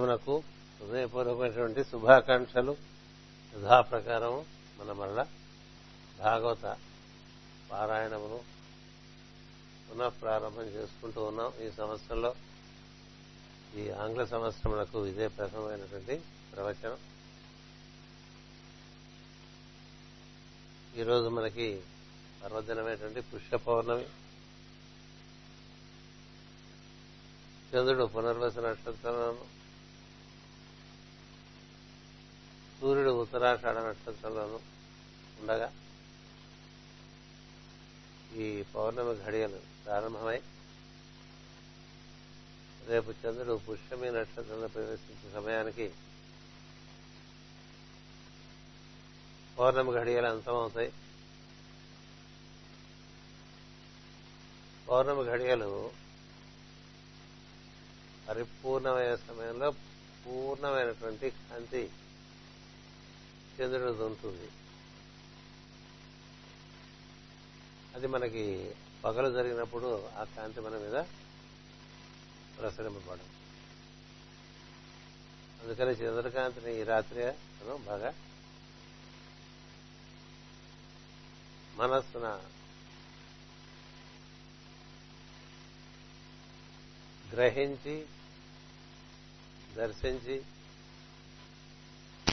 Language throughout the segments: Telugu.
మనకు హృదయపూర్వకమైనటువంటి శుభాకాంక్షలు యథాప్రకారం మన మరల భాగవత పారాయణమును పునః ప్రారంభం చేసుకుంటూ ఉన్నాం. ఈ సంవత్సరంలో ఈ ఆంగ్ల సంవత్సరములకు ఇదే ప్రథమమైనటువంటి ప్రవచనం. ఈరోజు మనకి పర్వదినమైనటువంటి పుష్య పౌర్ణమి. చంద్రుడు పునర్వస సూర్యుడు ఉత్తరాషాఢ నక్షత్రంలోనూ ఉండగా ఈ పౌర్ణమి ఘడియలు ప్రారంభమై రేపు చంద్రుడు పుష్యమి నక్షత్రంలో ప్రవేశించే సమయానికి పౌర్ణమి ఘడియలు అంతమవుతాయి. పౌర్ణమి ఘడియలు పరిపూర్ణమైన సమయంలో పూర్ణమైనటువంటి కాంతి చంద్రుడు ఉంటుంది అది మనకి పగలు జరిగినప్పుడు ఆ కాంతి మన మీద ప్రసరింపబడం అందుకని చంద్రకాంతిని ఈ రాత్రి మనం బాగా మనస్సున గ్రహించి దర్శించి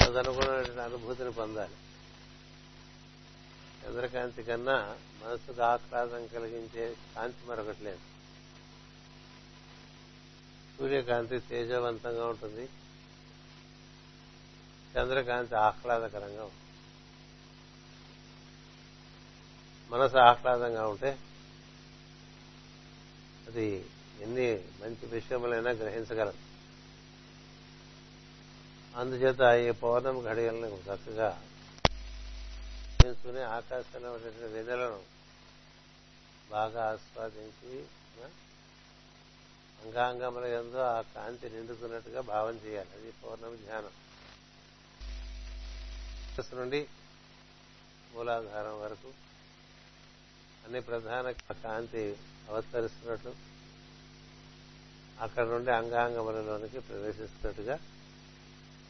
తదనుగుణమైన అనుభూతిని పొందాలి. చంద్రకాంతి కన్నా మనసుకు ఆహ్లాదం కలిగించే కాంతి మరొకటి లేదు. సూర్యకాంతి తేజవంతంగా ఉంటుంది. చంద్రకాంతి ఆహ్లాదకరంగా ఉంటుంది. మనసు ఆహ్లాదంగా ఉంటే అది ఎన్ని మంచి విషయములైనా గ్రహించగలదు. అందుచేత ఈ పౌర్ణమి ఘడియలను చక్కగా చేసుకుని ఆకాశంలో ఉన్నటువంటి వెన్నెలను బాగా ఆస్వాదించి అంగాంగముల ఎందు ఆ కాంతి నిండుతున్నట్టుగా భావం చేయాలి. అది పౌర్ణమి ధ్యానం. నుండి మూలాధారం వరకు అన్ని ప్రధాన కాంతి అవతరిస్తున్నట్లు అక్కడ నుండి అంగాంగములలోనికి ప్రవేశిస్తున్నట్టుగా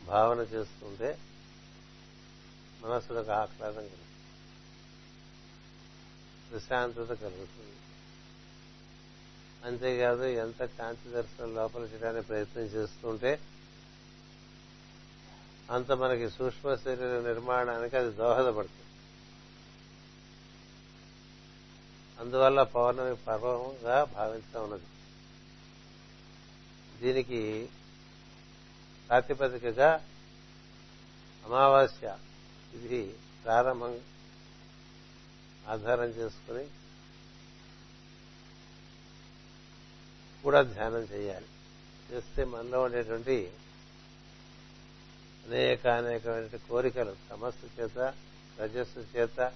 భావన చేస్తుంటే మనస్సులకు ఆహ్లాదం కలుగుతుంది. ప్రశాంతత కలుగుతుంది. అంతేకాదు ఎంత కాంతి దర్శనం లోపల చేయడానికి ప్రయత్నం చేస్తుంటే అంత మనకి సూక్ష్మ శరీర నిర్మాణానికి అది దోహదపడుతుంది. అందువల్ల పౌర్ణమి పర్వంగా భావిస్తూ ఉన్నది. దీనికి ప్రాతిపదికగా అమావాస్య. ఇది ప్రారంభం ఆధారం చేసుకుని కూడా ధ్యానం చేయాలి. చేస్తే మనలో ఉండేటువంటి అనేక అనేకమైన కోరికలు సమస్య చేత రజస్సు చేత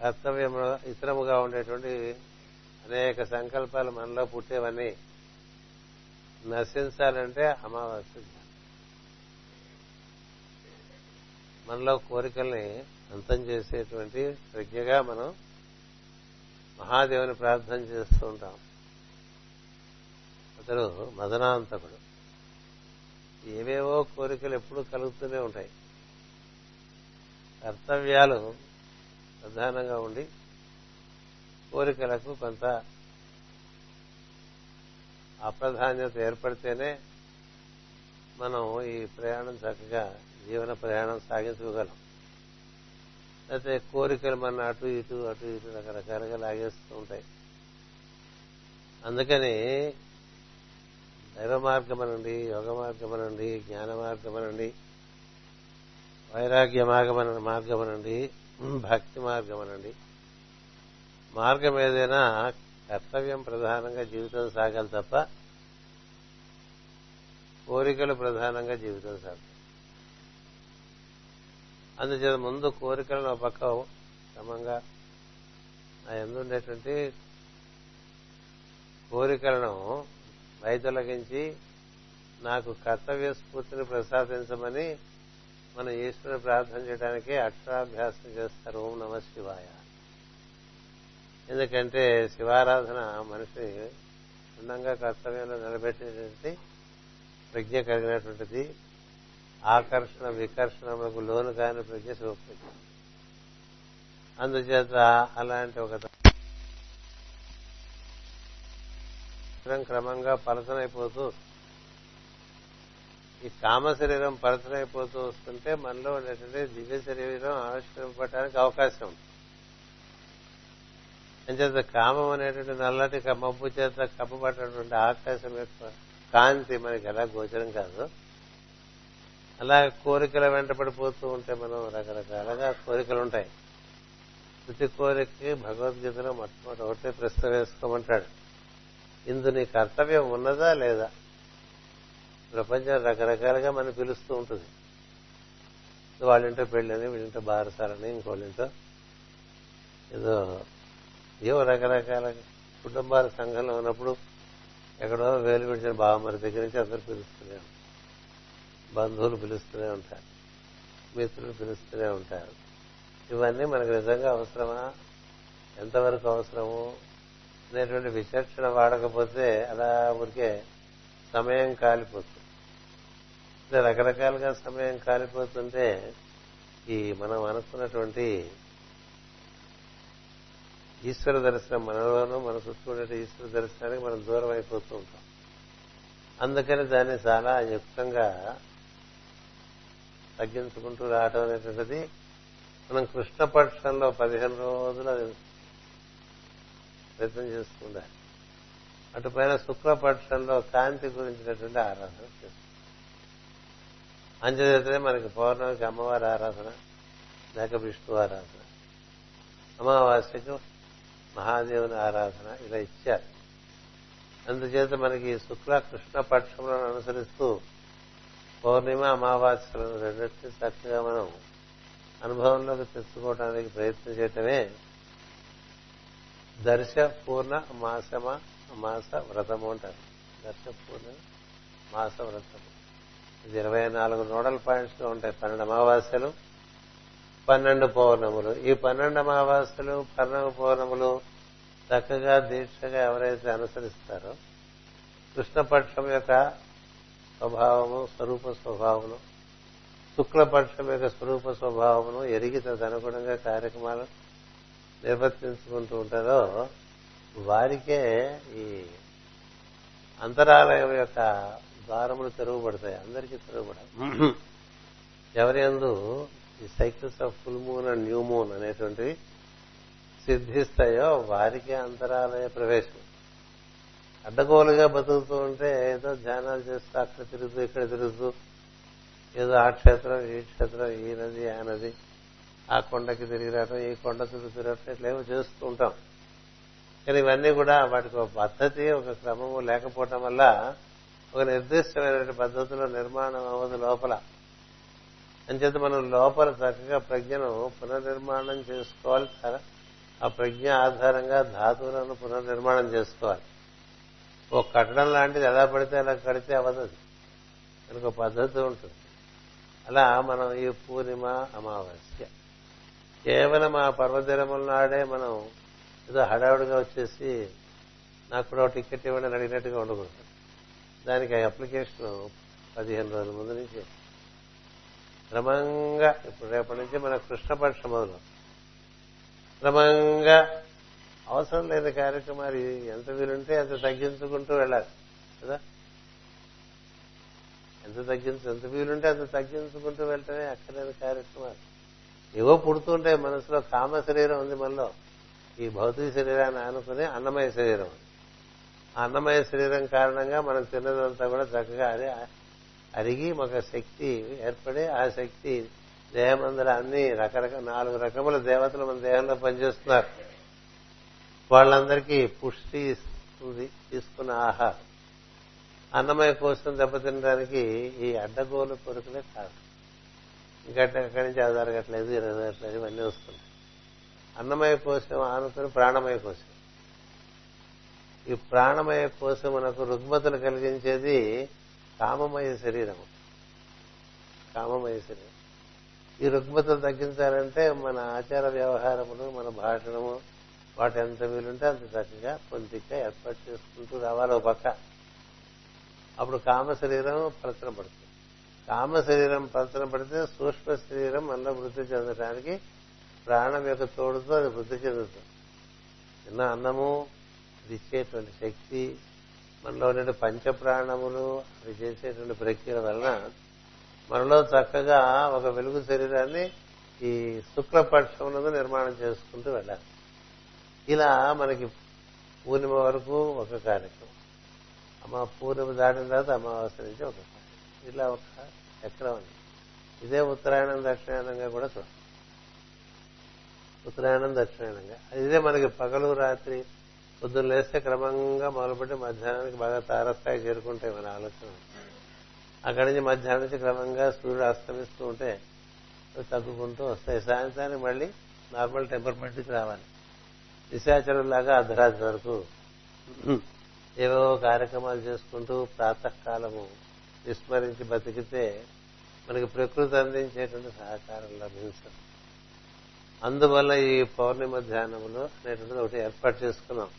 కర్తవ్యంలో ఇతరముగా ఉండేటువంటి అనేక సంకల్పాలు మనలో పుట్టేవన్నీ నశించాలంటే అమావాస్య మనలో కోరికల్ని అంతం చేసేటువంటి ప్రజ్ఞగా మనం మహాదేవుని ప్రార్థన చేస్తూ ఉంటాం. అతడు మదనాంతకుడు. ఏవేవో కోరికలు ఎప్పుడూ కలుగుతూనే ఉంటాయి. కర్తవ్యాలు ప్రధానంగా ఉండి కోరికలకు కొంత అప్రధాన్యత ఏర్పడితేనే మనం ఈ ప్రయాణం చక్కగా జీవన ప్రయాణం సాగించుకోగలం. అయితే కోరికలు మన అటు ఇటు అటు ఇటు రకరకాలుగా లాగేస్తూ ఉంటాయి. అందుకని దైవ మార్గమనండి యోగ మార్గమనండి జ్ఞాన మార్గమనండి వైరాగ్య మార్గమన మార్గమనండి భక్తి మార్గమనండి. మార్గం ఏదైనా కర్తవ్యం ప్రధానంగా జీవితం సాగాలి తప్ప కోరికలు ప్రధానంగా జీవితం సాగాలి అందుచేత ముందు కోరికలను ఒక పక్క క్రమంగా ఆ ఎందుండేటువంటి కోరికలను వైదొలగించి నాకు కర్తవ్య స్ఫూర్తిని ప్రసాదించమని మనం ఈశ్వరుని ప్రార్థన చేయడానికి అక్షరాభ్యాసం చేస్తారు. ఓం నమ శివాయ. ఎందుకంటే శివారాధన మనిషి క్షుణ్ణంగా కర్తవ్యంలో నిలబెట్టేటువంటి ప్రజ్ఞ కలిగినటువంటిది ఆకర్షణ వికర్షణలకు లోను కాని ప్రజ్ఞ చూపుతుంది అందుచేత అలాంటి ఒక క్రమంగా పలసనైపోతూ ఈ కామ శరీరం పలసనైపోతూ వస్తుంటే మనలో ఉండేటువంటి దివ్య శరీరం ఆవిష్కరింపడానికి అవకాశం ఉంది. అంచేత కామం అనేటువంటి నల్లటి మబ్బు చేత కప్పబడినటువంటి ఆకాశం యొక్క కాంతి మనకి ఎలా గోచరం కాదు. అలా కోరికల వెంటపడిపోతూ ఉంటే మనం రకరకాలుగా కోరికలు ఉంటాయి. ప్రతి కోరికకి భగవద్గీతలో మొట్టమొదటి ఒకటే ప్రశ్న వేసుకోమంటాడు. ఇందు నీ కర్తవ్యం ఉన్నదా లేదా? ప్రపంచం రకరకాలుగా మనం పిలుస్తూ ఉంటుంది. వాళ్ళింటో పెళ్ళని వీళ్ళింటో బారసాలని ఇంకోళ్ళింటో ఏదో ఏవో రకరకాల కుటుంబాల సంఘంలో ఉన్నప్పుడు ఎక్కడో వేలు విడిచిన బావమరి దగ్గర నుంచి అందరు పిలుస్తూనే ఉంటారు. బంధువులు పిలుస్తూనే ఉంటారు. మిత్రులు పిలుస్తూనే ఉంటారు. ఇవన్నీ మనకు నిజంగా అవసరమా? ఎంతవరకు అవసరము? అనేటువంటి విచక్షణ వాడకపోతే అలా ఊరికే సమయం కాలిపోతుంది. రకరకాలుగా సమయం కాలిపోతుంటే ఈ మనం అనుకున్నటువంటి ఈశ్వర దర్శనం మనలోనూ మన చుట్టూ ఉండే ఈశ్వర దర్శనానికి మనం దూరం అయిపోతూ ఉంటాం. అందుకని దాన్ని చాలా యుక్తంగా తగ్గించుకుంటూ రావడం అనేటువంటిది మనం కృష్ణపక్షంలో పదిహేను రోజులు అది ప్రయత్నం చేసుకుంటారు. అటు పైన శుక్లపక్షంలో కాంతి గురించినటువంటి ఆరాధన చేస్తుంది అంచేతనే మనకి పౌర్ణమికి అమ్మవారి ఆరాధన లేక విష్ణు ఆరాధన. అమావాస్యకు మహాదేవుని ఆరాధన ఇలా ఇచ్చారు. అందుచేత మనకి శుక్ల కృష్ణ పక్షములను అనుసరిస్తూ పౌర్ణిమ అమావాస్యలను రెండింటిని చక్కగా మనం అనుభవంలోకి తెచ్చుకోవడానికి ప్రయత్నం చేయటమే దర్శ పూర్ణ మాసమ మాస వ్రతము అంటారు. దర్శ పూర్ణ మాస వ్రతము. ఇది ఇరవై నాలుగు నోడల్ పాయింట్స్లో ఉంటాయి. పన్నెండు అమావాస్యలు పన్నెండు పౌర్ణములు. ఈ పన్నెండు అమావాస్యలు పన్నెండు పౌర్ణములు చక్కగా దీక్షగా ఎవరైతే అనుసరిస్తారో కృష్ణపక్షం యొక్క స్వభావము స్వరూప స్వభావము శుక్లపక్షం యొక్క స్వరూప స్వభావమును ఎరిగి తదనుగుణంగా కార్యక్రమాలు నిర్వర్తించుకుంటూ ఉంటారో వారికే ఈ అంతరాలయం యొక్క ద్వారములు తెరవబడతాయి అందరికీ తెరవబడ ఎవరి అందు ఈ cycles of full moon and new moon అనేటువంటివి సిద్ధిస్తాయో వారికే అంతరాలయ ప్రవేశం. అడ్డగోలుగా బతుకుతూ ఉంటే ఏదో ధ్యానాలు చేస్తూ అక్కడ తిరుగుతూ ఇక్కడ తిరుగుతూ ఏదో ఆ క్షేత్రం ఈ క్షేత్రం ఈ నది ఆ నది ఆ కొండకి తిరిగి రావటం ఈ కొండ చుట్టూ తిరగటం ఇట్లా ఏమో చేస్తూ ఉంటాం. కానీ ఇవన్నీ కూడా వాటికి ఒక పద్ధతి ఒక క్రమము లేకపోవటం వల్ల ఒక నిర్దిష్టమైన పద్ధతిలో నిర్మాణం అవ్వదు లోపల. అంచేత మనం లోపల చక్కగా ప్రజ్ఞను పునర్నిర్మాణం చేసుకోవాలి ఆ ప్రజ్ఞ ఆధారంగా ధాతువులను పునర్నిర్మాణం చేసుకోవాలి. ఓ కట్టడం లాంటిది ఎలా పడితే అలా కడితే అవదది మనకు ఒక పద్ధతి ఉంటుంది. అలా మనం ఈ పూర్ణిమ అమావాస్య. కేవలం ఆ పర్వదినముల నాడే మనం ఏదో హడావుడిగా వచ్చేసి నాకు కూడా టికెట్ ఇవ్వండి అడిగినట్టుగా ఉండకూడదు. దానికి ఆ అప్లికేషన్ పదిహేను రోజుల ముందు నుంచి క్రమంగా ఇప్పుడు రేపటి నుంచి మన కృష్ణపక్ష మొదలు. క్రమంగా అవసరం లేని కార్యక్రమాలు ఎంత వీలుంటే అంత తగ్గించుకుంటూ వెళ్ళాలి కదా? ఎంత తగ్గించు ఎంత వీలుంటే అంత తగ్గించుకుంటూ వెళ్తేనే అక్కర్లేని కార్యక్రమాలు. ఏవో పుడుతుంటే మనసులో కామ శరీరం ఉంది మనలో. ఈ భౌతిక శరీరాన్ని ఆనుకుని అన్నమయ శరీరం. ఆ అన్నమయ శరీరం కారణంగా మనం తిన్నదంతా కూడా చక్కగా అదే అరిగి ఒక శక్తి ఏర్పడి ఆ శక్తి దేహమందర అన్ని రకరకాల నాలుగు రకముల దేవతలు మన దేహంలో పనిచేస్తున్నారు. వాళ్ళందరికీ పుష్టి ఇస్తుంది తీసుకున్న ఆహారం. అన్నమయ కోసం దెబ్బతినడానికి ఈ అడ్డగోలు కొరుకులే కాదు. ఇంకా అక్కడి నుంచి అది జరగట్లేదు ఇది జరగట్లేదు ఇవన్నీ వస్తున్నాయి. అన్నమయ కోశం ఆనుకుని ప్రాణమయ కోశం ఈ ప్రాణమయ కోశం మనకు రుగ్మతలు కలిగించేది కామమయ శరీరం. కామమయ శరీరం. ఈ రుగ్మతలు తగ్గించాలంటే మన ఆచార వ్యవహారములు మన భాషణము వాటి ఎంత వీలుంటే అంత చక్కగా పొందిక ఏర్పాటు చేసుకుంటూ రావాలి ఒక పక్క. అప్పుడు కామ శరీరం ప్రచన పడుతుంది. కామ శరీరం ప్రచన పడితే సూక్ష్మ శరీరం మనలో వృద్ధి చెందడానికి ప్రాణం యొక్క తోడుతో అది వృద్ధి చెందుతుంది. చిన్న అన్నము అది ఇచ్చేటువంటి శక్తి మనలో ఉండే పంచప్రాణములు అవి చేసేటువంటి ప్రక్రియల వలన మనలో చక్కగా ఒక వెలుగు శరీరాన్ని ఈ శుక్లపక్షమునందు నిర్మాణం చేసుకుంటూ వెళ్ళాలి. ఇలా మనకి పూర్ణిమ వరకు ఒక కార్యక్రమం. అమ్మ పూర్ణిమ దాటిన తర్వాత అమావాస్య నుంచి ఒక కార్యక్రమం. ఇలా ఒక చక్రం అండి. ఇదే ఉత్తరాయణం దక్షిణాయనంగా కూడా చూడాలి ఉత్తరాయణం దక్షిణాయనంగా. ఇదే మనకి పగలు రాత్రి పొద్దున్న లేస్తే క్రమంగా మొదలుపెట్టి మధ్యాహ్నానికి బాగా తారస్థాయి చేరుకుంటాయి మన ఆలోచన. అక్కడి నుంచి మధ్యాహ్నం నుంచి క్రమంగా సూర్యుడు అస్తమిస్తూ ఉంటే తగ్గుకుంటూ వస్తాయి. సాయంత్రానికి మళ్ళీ నార్మల్ టెంపర్మెంట్కి రావాలి. లాగా అర్ధరాత్రి వరకు ఏవో కార్యక్రమాలు చేసుకుంటూ ప్రాతకాలము విస్మరించి బతికితే మనకి ప్రకృతి అందించేటువంటి సహకారం లభించదు. అందువల్ల ఈ పౌర్ణిమ ధ్యానములు అనేటువంటిది ఒకటి ఏర్పాటు చేసుకున్నాం.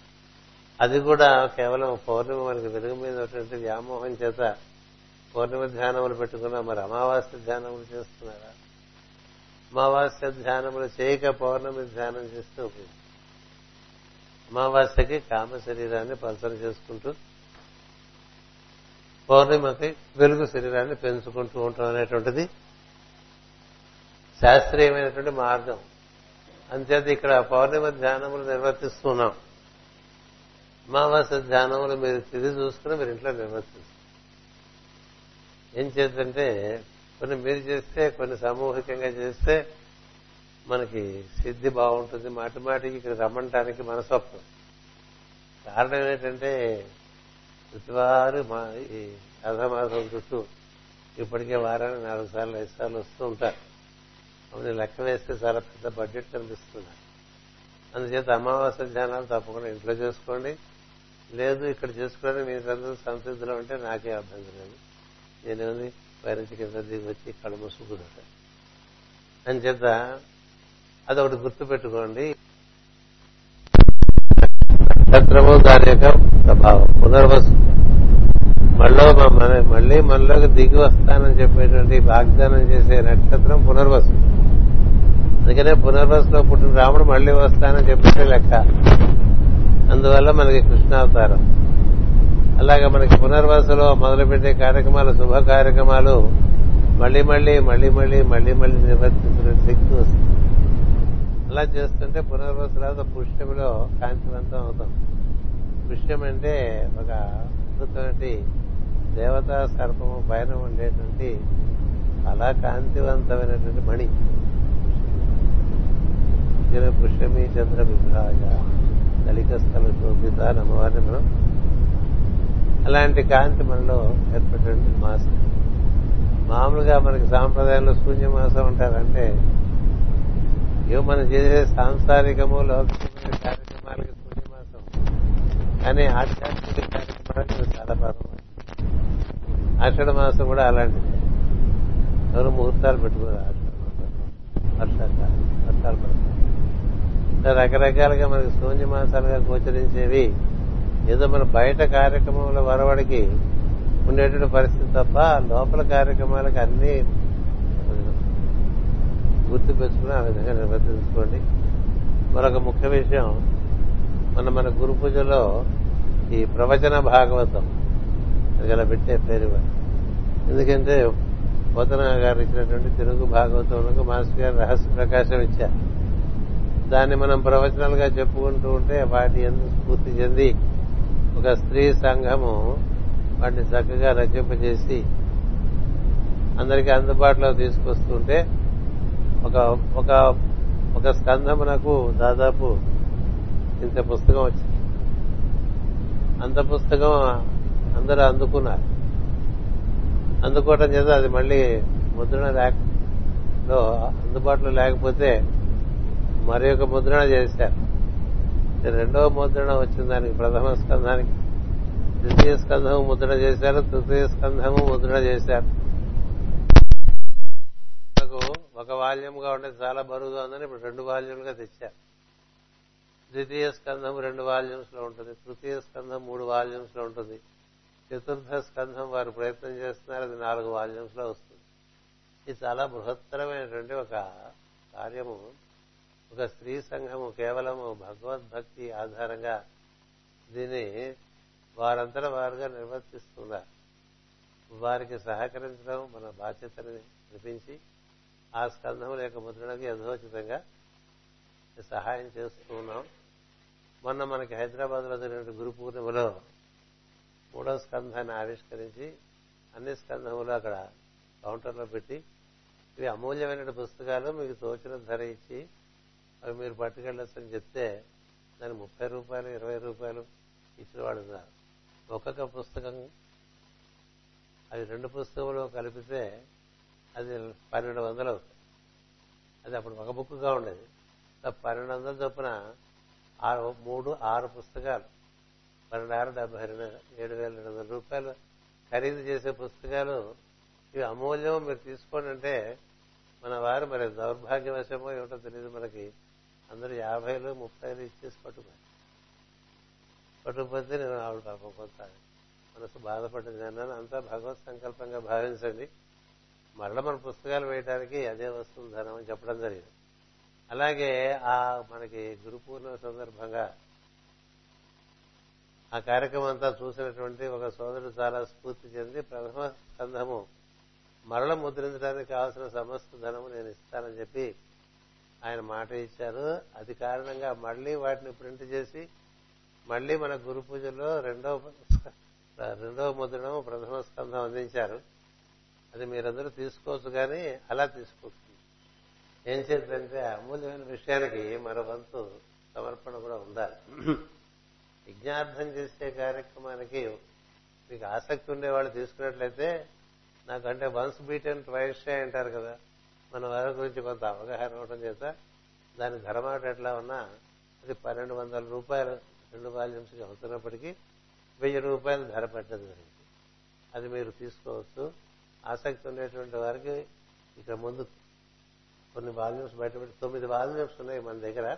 అది కూడా కేవలం పౌర్ణమి మనకి వెలుగు మీద ఉన్నటువంటి వ్యామోహం చేత పౌర్ణమ ధ్యానములు పెట్టుకున్నా మరి అమావాస్య ధ్యానములు చేస్తున్నారా? అమావాస్య ధ్యానములు చేయక పౌర్ణమి ధ్యానం చేస్తే ఉపయోగం అమావాస్యకి కామ శరీరాన్ని పలసర చేసుకుంటూ పౌర్ణిమకి వెలుగు శరీరాన్ని పెంచుకుంటూ ఉంటాం అనేటువంటిది శాస్త్రీయమైనటువంటి మార్గం. అంతేత ఇక్కడ పౌర్ణిమ ధ్యానములు నిర్వర్తిస్తున్నాం. అమావాస్య ధ్యానంలో మీరు తిరిగి చూసుకుని మీరు ఇంట్లో నిర్వర్తిస్తారు. ఏం చేద్దంటే కొన్ని మీరు చేస్తే కొన్ని సామూహికంగా చేస్తే మనకి సిద్ధి బాగుంటుంది. మాటి మాటికి ఇక్కడ రమ్మంటానికి మనసొప్పం కారణం ఏంటంటే ప్రతివారు మా ఈ అర్ధమాసం చుట్టూ ఇప్పటికే వారానికి నాలుగు సార్లు ఐదు సార్లు వస్తూ ఉంటారు. అవన్నీ లెక్క వేస్తే చాలా పెద్ద బడ్జెట్ కనిపిస్తుంది. అందుచేత అమావాస్య ధ్యానాలు తప్పకుండా ఇంట్లో చేసుకోండి. లేదు ఇక్కడ చేసుకోవడం మీ సందర్భం సంసిద్ధిలో ఉంటే నాకే అభ్యంతరం లేదు నేనేమి పైనుంచి కింద దిగి వచ్చి కళ్ళు మూసుకుంటా అని చేత అదొకటి గుర్తు పెట్టుకోండి నక్షత్రము దాని యొక్క ప్రభావం పునర్వసు మళ్ళీ మన మళ్ళీ మనలోకి దిగి వస్తానని చెప్పేటువంటి వాగ్దానం చేసే నక్షత్రం పునర్వసు అందుకనే పునర్వసులో పుట్టిన రాముడు మళ్ళీ వస్తానని చెప్పేటే లెక్క. అందువల్ల మనకి కృష్ణావతారం. అలాగే మనకి పునర్వసలో మొదలుపెట్టే కార్యక్రమాలు శుభ కార్యక్రమాలు మళ్ళీ మళ్ళీ మళ్ళీ మళ్ళీ మళ్ళీ మళ్ళీ నిర్వర్తించిన శక్తి వస్తుంది. అలా చేస్తుంటే పునర్వసు తర్వాత పుష్యమిలో కాంతివంతం అవుతాం. పుష్యం అంటే ఒక అద్భుతమైన దేవతా సర్పము పైన ఉండేటువంటి అలా కాంతివంతమైనటువంటి మణి. పుష్యమి. చంద్ర విభాగ దళికస్థల శోభిత అమ్మవారిని మనం. అలాంటి కాంతి మనలో ఏర్పడేటువంటి మాసం. మామూలుగా మనకి సాంప్రదాయంలో శూన్యమాసం ఉంటారంటే ఏవో మనం చేసే సాంసారికము లౌకికమైన కార్యక్రమాలకి శూన్యమాసం కానీ ఆధ్యాత్మిక కార్యక్రమాలకు చాలా పర్వం ఆషాఢ మాసం కూడా అలాంటిది. ఎవరు ముహూర్తాలు పెట్టుకోరు ఆషాఢ మాసం. వర్షాకాలం. వర్షాలు పడతాయి. రకరకాలుగా మనకి శూన్య మాసాలుగా గోచరించేవి. ఏదో మన బయట కార్యక్రమంలో వరవడికి ఉండేటువంటి పరిస్థితి తప్ప లోపల కార్యక్రమాలకు అన్ని గుర్తు పెట్టుకుని ఆ విధంగా నిర్వర్తించుకోండి. మరొక ముఖ్య విషయం మన మన గురు పూజలో ఈ ప్రవచన భాగవతం అది అలా పెట్టే పేరు ఎందుకంటే పోతన గారు ఇచ్చినటువంటి తెలుగు భాగవతంలో మాస్టర్ గారు రహస్య ప్రకాశం ఇచ్చారు. దాన్ని మనం ప్రవచనాలుగా చెప్పుకుంటూ ఉంటే వాటి ఎందుకు స్ఫూర్తి చెంది ఒక స్త్రీ సంఘము వాటిని చక్కగా రచింపజేసి అందరికీ అందుబాటులో తీసుకొస్తుంటే ఒక ఒక ఒక స్కంధమునకు దాదాపు ఇంత పుస్తకం వచ్చింది. అంత పుస్తకం అందరూ అందుకున్నారు. అందుకోవటం చేత అది మళ్ళీ ముద్రణ లేక అందుబాటులో లేకపోతే మరి ఒక ముద్రణ చేశారు. రెండవ ముద్రణ వచ్చిన దానికి ప్రథమ స్కంధానికి ద్వితీయ స్కంధము ముద్రణ చేశారు తృతీయ స్కంధము ముద్రణ చేశారు. ఒక వాల్యంగా ఉండేది చాలా బరువుగా ఉందని ఇప్పుడు రెండు వాల్యూలుగా తెచ్చారు. ద్వితీయ స్కంధం రెండు వాల్యూమ్స్లో ఉంటుంది తృతీయ స్కంధం మూడు వాల్యూమ్స్లో ఉంటుంది. చతుర్థ స్కంధం వారు ప్రయత్నం చేస్తున్నారు అది నాలుగు వాల్యూమ్స్లో వస్తుంది. ఇది చాలా బృహత్తరమైనటువంటి ఒక కార్యము. ఒక స్త్రీ సంఘము కేవలము భగవద్భక్తి ఆధారంగా దీన్ని వారంతట వారుగా నిర్వర్తిస్తున్నారు. వారికి సహకరించడం మన బాధ్యతని అనిపించి ఆ స్కంధం లేక ముద్రణకి యథోచితంగా సహాయం చేస్తూ ఉన్నాం. మొన్న మనకి హైదరాబాద్లో జరిగిన గురు పూర్ణిమలో మూడో స్కంధాన్ని ఆవిష్కరించి అన్ని స్కంధములు అక్కడ కౌంటర్లో పెట్టి ఇవి అమూల్యమైన పుస్తకాలు మీకు తోచిన ధర ఇచ్చి అవి మీరు పట్టుకెళ్ళొచ్చు అని చెప్తే దాని ముప్పై రూపాయలు ఇరవై రూపాయలు ఇచ్చిన వాడు ఉన్నారు. ఒక్కొక్క పుస్తకం అది రెండు పుస్తకములు కలిపితే అది పన్నెండు వందలు అవుతాయి. అది అప్పుడు ఒక బుక్గా ఉండేది. పన్నెండు వందల చొప్పున ఆరు మూడు ఆరు పుస్తకాలు. పన్నెండు ఆరు డెబ్బై రెండు ఏడు వేల రెండు వందల రూపాయలు. ఖరీదు చేసే పుస్తకాలు ఇవి అమూల్యం మీరు తీసుకోండి అంటే మన వారు మరి దౌర్భాగ్యవశమో ఏమిటో తెలియదు మనకి. అందరూ యాభైలు ముప్పైలు ఇచ్చేసి పట్టుకున్నారు. పట్టుకుపోతే నేను ఆవిడ పాపం కొంత మనసు బాధపడింది అన్నాను అంతా భగవత్ సంకల్పంగా భావించండి. మరల మన పుస్తకాలు వేయడానికి అదే వస్తుంది ధనం అని చెప్పడం జరిగింది. అలాగే ఆ మనకి గురు పూర్ణిమ సందర్భంగా ఆ కార్యక్రమం అంతా చూసినటువంటి ఒక సోదరుడు చాలా స్ఫూర్తి చెంది ప్రథమ స్కంధము మరల ముద్రించడానికి కావాల్సిన సమస్త ధనము నేను ఇస్తానని చెప్పి ఆయన మాట ఇచ్చారు. అది కారణంగా మళ్ళీ వాటిని ప్రింట్ చేసి మళ్ళీ మన గురు పూజలో రెండవ రెండవ ముద్రణం ప్రథమ స్కంధం అందించారు. అది మీరందరూ తీసుకోవచ్చు కానీ అలా తీసుకోవచ్చు ఏం చేద్దంటే అమూల్యమైన విషయానికి మరో వంతు సమర్పణ కూడా ఉండాలి. విజ్ఞార్థం చేసే కార్యక్రమానికి మీకు ఆసక్తి ఉండేవాళ్ళు తీసుకున్నట్లయితే నాకంటే వన్స్ బీట్ అండ్ ట్వైస్ అంటారు కదా. మన వారి గురించి కొంత అవగాహన అవడం చేత దాని ధరమాట ఎట్లా ఉన్నా అది పన్నెండు వందల రూపాయలు రెండు వాల్యూమ్స్ అవుతున్నప్పటికీ వెయ్యి రూపాయలు ధర పెట్టదు అది మీరు తీసుకోవచ్చు. ఆసక్తి ఉండేటువంటి వారికి ఇక్కడ ముందు కొన్ని వాల్యూమ్స్ బయటపెట్టి తొమ్మిది వాల్యూమ్స్ ఉన్నాయి మన దగ్గర.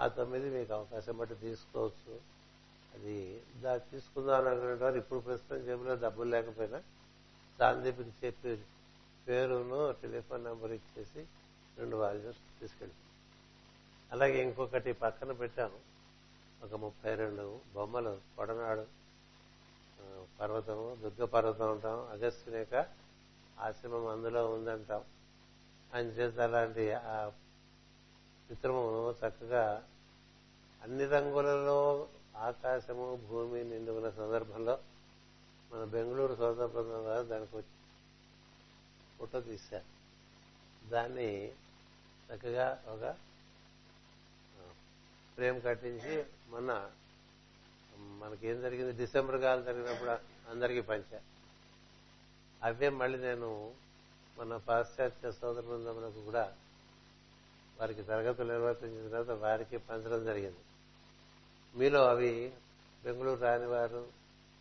ఆ తొమ్మిది మీకు అవకాశం బట్టి తీసుకోవచ్చు. అది దాన్ని తీసుకుందాం అని అనుకునే వారు ఇప్పుడు ప్రస్తుతం జేబులో డబ్బులు లేకపోయినా సాందీప్కి చెప్పి పేరును టెలిఫోన్ నెంబర్ ఇచ్చేసి రెండు వాల్యూమ్స్ తీసుకెళ్ళి. అలాగే ఇంకొకటి పక్కన పెట్టాము. ఒక ముప్పై రెండు బొమ్మలు కొడనాడు పర్వతము దుర్గ పర్వతం అంటాం అగస్త్యుని ఆశ్రమం అందులో ఉందంటాం. అని చేత అలాంటి ఆ చిత్రమును చక్కగా అన్ని రంగులలో ఆకాశము భూమి నిండుకున్న సందర్భంలో మన బెంగళూరు సోదర బృందం వారు దానికి వచ్చి ఫోటో తీశారు. దాన్ని చక్కగా ఒక ఫ్రేమ్ కట్టించి మొన్న మనకేం జరిగింది? డిసెంబర్ కాలం జరిగినప్పుడు అందరికీ పంచారు. అవే మళ్ళీ నేను మన పాశ్చాత్య సోదర బృందములకు కూడా వారికి తరగతులు నిర్వర్తించిన తర్వాత వారికి పంచడం జరిగింది. మీలో అవి బెంగళూరు రాని వారు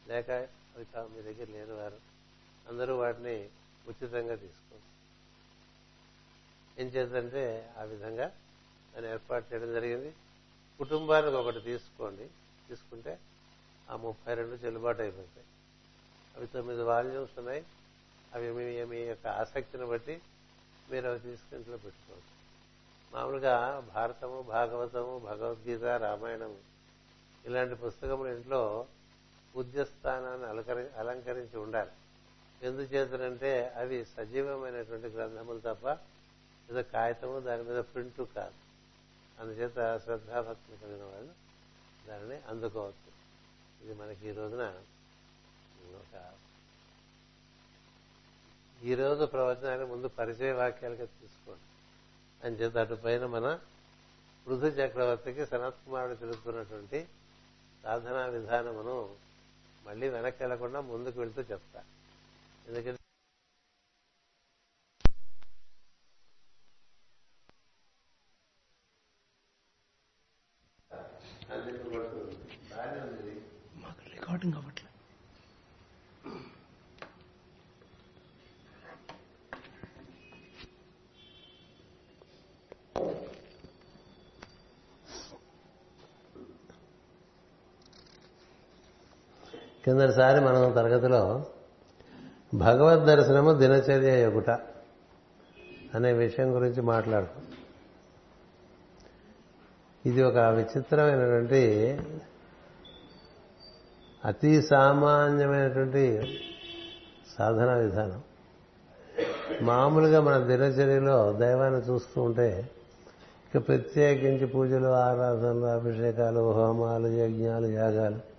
లేక అవి మీ దగ్గర లేని వారు అందరూ వాటిని ఉచితంగా తీసుకో. ఏం చేద్దంటే ఆ విధంగా దాన్ని ఏర్పాటు చేయడం జరిగింది. కుటుంబానికి ఒకటి తీసుకోండి. తీసుకుంటే ఆ ముప్పై రెండు చెల్లుబాటు అయిపోతాయి. అవి తొమ్మిది వాల్యూమ్స్ ఉన్నాయి. అవి మీ మీ యొక్క ఆసక్తిని బట్టి మీరు అవి తీసుకుంట్లో పెట్టుకోవచ్చు. మామూలుగా భారతము భాగవతము భగవద్గీత రామాయణము ఇలాంటి పుస్తకములు ఇంట్లో పూజ్య స్థానాన్ని అలంకరి అలంకరించి ఉండాలి. ఎందుచేతనంటే అవి సజీవమైనటువంటి గ్రంథములు తప్ప ఏదో కాగితము దాని మీద ప్రింట్ కాదు. అందుచేత శ్రద్ధాభక్తులు కలిగిన వాళ్ళు దానిని అందుకోవచ్చు ఇది మనకి ఈ రోజున ఒక ఈ రోజు ప్రవచనాన్ని ముందు పరిచయ వాక్యాలుగా తీసుకోండి. అని చేత అటు పైన మన పృథు చక్రవర్తికి సనత్ కుమారుడు తెలుపుతున్నటువంటి సాధనా విధానమును మళ్ళీ వెనక్కి వెళ్ళకుండా ముందుకు వెళ్తూ చెప్తాను ఎందుకంటే మాకు రికార్డింగ్ అవ్వట్లేదు కిందటిసారి మనం తరగతిలో భగవద్ దర్శనము దినచర్య యొగుట అనే విషయం గురించి మాట్లాడుతాం ఇది ఒక విచిత్రమైనటువంటి అతి సామాన్యమైనటువంటి సాధన విధానం. మామూలుగా మన దినచర్యలో దైవాన్ని చూస్తూ ఉంటే ఇక ప్రత్యేకించి పూజలు ఆరాధనలు అభిషేకాలు హోమాలు యజ్ఞాలు యాగాలు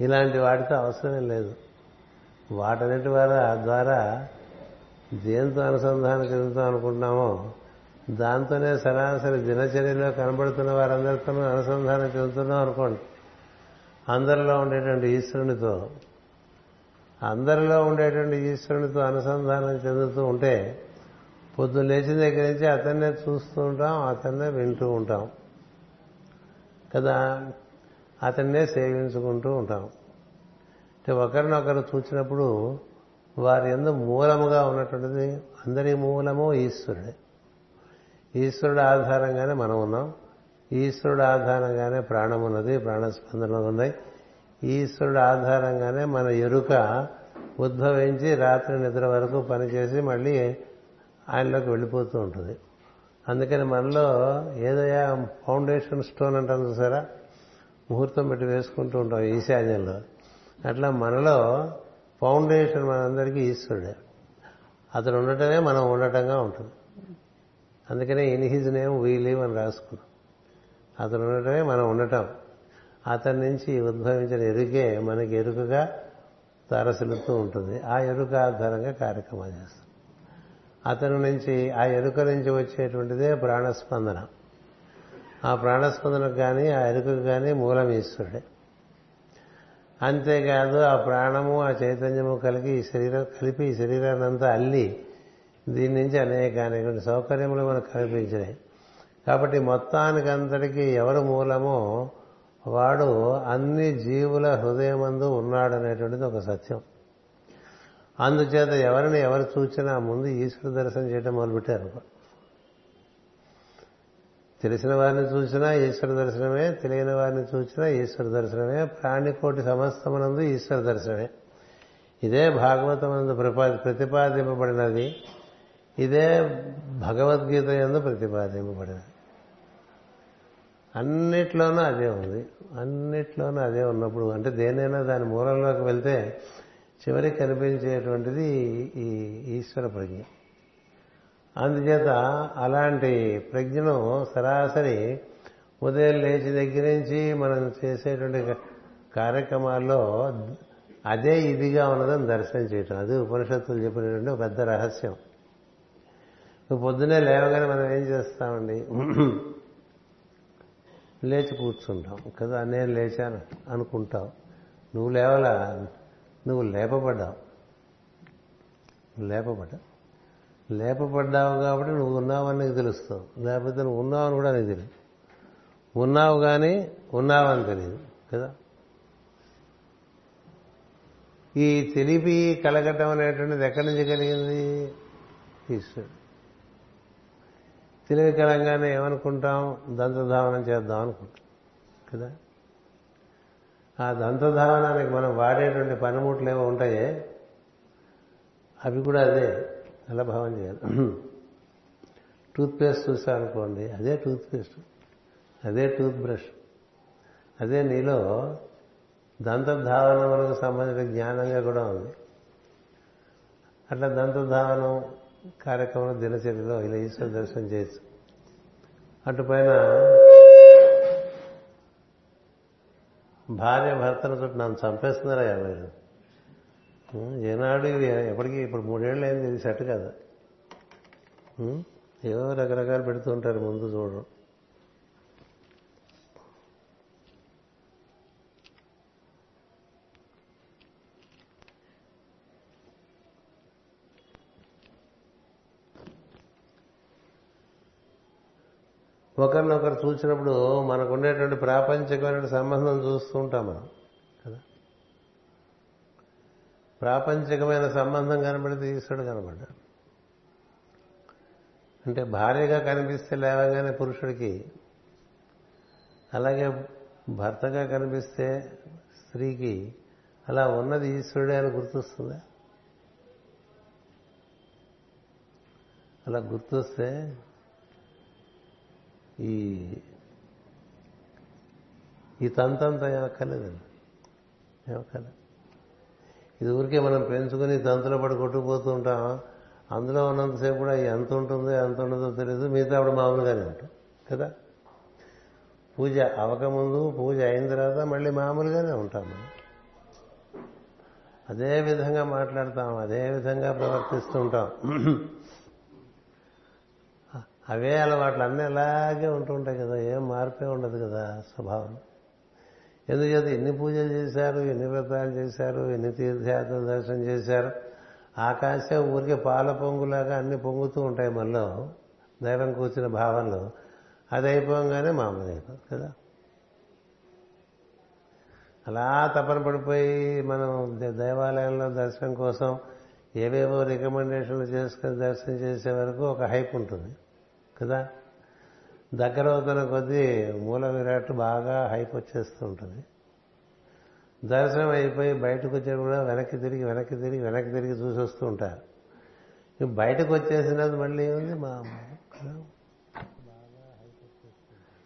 ఇలాంటి వాటితో అవసరమే లేదు. వాటన్నిటి ద్వారా ద్వారా దేంతో అనుసంధానం చెందుతాం అనుకుంటున్నామో దాంతోనే సరాసరి దినచర్యలో కనబడుతున్న వారందరితో అనుసంధానం చెందుతున్నాం అనుకోండి. అందరిలో ఉండేటువంటి ఈశ్వరునితో అందరిలో ఉండేటువంటి ఈశ్వరునితో అనుసంధానం చెందుతూ ఉంటే పొద్దున్న లేచిన దగ్గర నుంచి అతన్నే చూస్తూ ఉంటాం అతన్నే వింటూ ఉంటాం. కదా? అతన్నే సేవించుకుంటూ ఉంటాం. అంటే ఒకరినొకరు చూచినప్పుడు వారి ఎందు మూలముగా ఉన్నటువంటిది అందరి మూలము ఈశ్వరుడే. ఈశ్వరుడు ఆధారంగానే మనం ఉన్నాం. ఈశ్వరుడు ఆధారంగానే ప్రాణం ఉన్నది ప్రాణస్పందనలు ఉన్నాయి. ఈశ్వరుడు ఆధారంగానే మన ఎరుక ఉద్భవించి రాత్రి నిద్ర వరకు పనిచేసి మళ్ళీ ఆయనలోకి వెళ్ళిపోతూ ఉంటుంది. అందుకని మనలో ఏదయ్యా ఫౌండేషన్ స్టోన్ అంటాం చూసారా? ముహూర్తం పెట్టి వేసుకుంటూ ఉంటాం ఈశాన్యంలో అట్లా మనలో ఫౌండేషన్ మనందరికీ ఈశ్వరుడే. అతను ఉండటమే మనం ఉండటంగా ఉంటుంది. అందుకనే in his name we live అని రాసుకున్నాం. అతను ఉండటమే మనం ఉండటం. అతని నుంచి ఉద్భవించిన ఎరుకే మనకి ఎరుకగా తరసిల్లుతూ ఉంటుంది. ఆ ఎరుక ఆధారంగా కార్యక్రమాలు చేస్తాం. అతని నుంచి ఆ ఎరుక నుంచి వచ్చేటువంటిదే ప్రాణస్పందన. ఆ ప్రాణస్పందనకు కానీ ఆ ఎరుకకు కానీ మూలం ఈశ్వరుడే. అంతేకాదు ఆ ప్రాణము ఆ చైతన్యము కలిగి ఈ శరీరం కలిపి ఈ శరీరాన్ని అంతా అల్లి దీని నుంచి అనేక అనేక సౌకర్యములు మనకు కల్పించినాయి కాబట్టి మొత్తానికంతటికీ ఎవరు మూలమో వాడు అన్ని జీవుల హృదయమందు ఉన్నాడు అనేటువంటిది ఒక సత్యం. అందుచేత ఎవరిని ఎవరు చూచినా ముందు ఈశ్వర దర్శనం చేయడం మొదలుపెట్టారు. తెలిసిన వారిని చూసినా ఈశ్వర దర్శనమే తెలియని వారిని చూసినా ఈశ్వర దర్శనమే ప్రాణికోటి సమస్తమునందు ఈశ్వర దర్శనమే. ఇదే భాగవతమందు ప్రతిపాదింపబడినది. ఇదే భగవద్గీత ఎందు ప్రతిపాదింపబడినది. అన్నిట్లోనూ అదే ఉంది. అన్నిట్లోనూ అదే ఉన్నప్పుడు అంటే దేనైనా దాని మూలంలోకి వెళ్తే చివరికి కనిపించేటువంటిది ఈ ఈశ్వర ప్రజ్ఞ. అందుచేత అలాంటి ప్రజ్ఞను సరాసరి ఉదయం లేచి దగ్గర నుంచి మనం చేసేటువంటి కార్యక్రమాల్లో అదే ఇదిగా ఉన్నదని దర్శనం చేయటం. అది ఉపనిషత్తులు చెప్పినటువంటి పెద్ద రహస్యం. నువ్వు పొద్దునే లేవగానే మనం ఏం చేస్తామండి? లేచి కూర్చుంటాం. కదా నేను లేచాను అనుకుంటావు నువ్వు లేవలా? నువ్వు లేపబడ్డావు. లేపబడ్డావు. లేపబడ్డావు కాబట్టి నువ్వు ఉన్నావని నీకు తెలుస్తావు. లేకపోతే నువ్వు ఉన్నావని కూడా నీకు తెలియదు. ఉన్నావు కానీ ఉన్నావని తెలియదు కదా? ఈ తెలిపి కలగటం అనేటువంటిది ఎక్కడి నుంచి కలిగింది? ఈశ్వరుడు. తెలివి కలంగానే ఏమనుకుంటాం? దంతధావనం చేద్దాం అనుకుంటాం కదా? ఆ దంతధావనానికి మనం వాడేటువంటి పనిముట్లు ఏమో ఉంటాయే? అవి కూడా అదే. అలా భావం చేయాలి. టూత్ పేస్ట్ చూసామనుకోండి అదే టూత్ పేస్ట్ అదే టూత్ బ్రష్ అదే నీలో దంతధావనములకు సంబంధించిన జ్ఞానంగా కూడా ఉంది. అట్లా దంతధావనం కార్యక్రమం దినచర్యలో ఇలా ఈశ్వర దర్శనం చేయొచ్చు. అటుపైన భార్య భర్తను చుట్టూ నన్ను చంపేస్తున్నారా మీరు ఏనాడు ఇది ఎప్పటికీ ఇప్పుడు మూడేళ్ళు అయింది ఇది సెట్ కదా. ఏదో రకరకాలు పెడుతూ ఉంటారు ముందు చూడడం ఒకరినొకరు చూసినప్పుడు మనకు ఉండేటువంటి ప్రాపంచికమైన సంబంధం చూస్తూ ఉంటాం మనం కదా ప్రాపంచికమైన సంబంధం కనబడితే ఈశ్వరుడు కనబడ్డాడు అంటే భార్యగా కనిపిస్తే లేవగానే పురుషుడికి అలాగే భర్తగా కనిపిస్తే స్త్రీకి అలా ఉన్నది ఈశ్వరుడే అని గుర్తొస్తుందా? అలా గుర్తొస్తే ఈ ఈ తంతంత ఏమక్కర్లేదండి. ఏమక్కర్లేదు. ఇది ఊరికే మనం పెంచుకుని తంతులో పడి కొట్టుకుపోతూ ఉంటాం. అందులో ఉన్నంతసేపు కూడా ఎంత ఉంటుందో ఎంత ఉండదో తెలియదు మిగతా ఆవిడ మామూలుగానే ఉంటాం కదా? పూజ అవకముందు పూజ అయిన తర్వాత మళ్ళీ మామూలుగానే ఉంటాం మనం అదే విధంగా మాట్లాడతాం అదే విధంగా ప్రవర్తిస్తూ ఉంటాం. అవే అలవాట్లు అన్నీ అలాగే ఉంటుంటాయి కదా. ఏం మార్పే ఉండదు కదా స్వభావం. ఎందుచేత ఎన్ని పూజలు చేశారు ఎన్ని వ్రతాలు చేశారు ఎన్ని తీర్థయాత్రలు దర్శనం చేశారు? ఆకాశం ఊరికే పాల పొంగులాగా అన్ని పొంగుతూ ఉంటాయి మనలో. దైవం కూర్చున్న భావంలో అది అయిపోగానే మామూలు అయిపోతుంది కదా. అలా తపన పడిపోయి మనం దేవాలయంలో దర్శనం కోసం ఏవేవో రికమెండేషన్లు చేసుకుని దర్శనం చేసే వరకు ఒక హైప్ ఉంటుంది కదా. దగ్గర అవుతున్న కొద్దీ మూల విరాట్ బాగా హైప్ వచ్చేస్తూ ఉంటుంది. దర్శనం అయిపోయి బయటకు వచ్చేది కూడా వెనక్కి తిరిగి వెనక్కి తిరిగి వెనక్కి తిరిగి చూసి వస్తూ ఉంటారు. బయటకు వచ్చేసినది మళ్ళీ ఏముంది? మా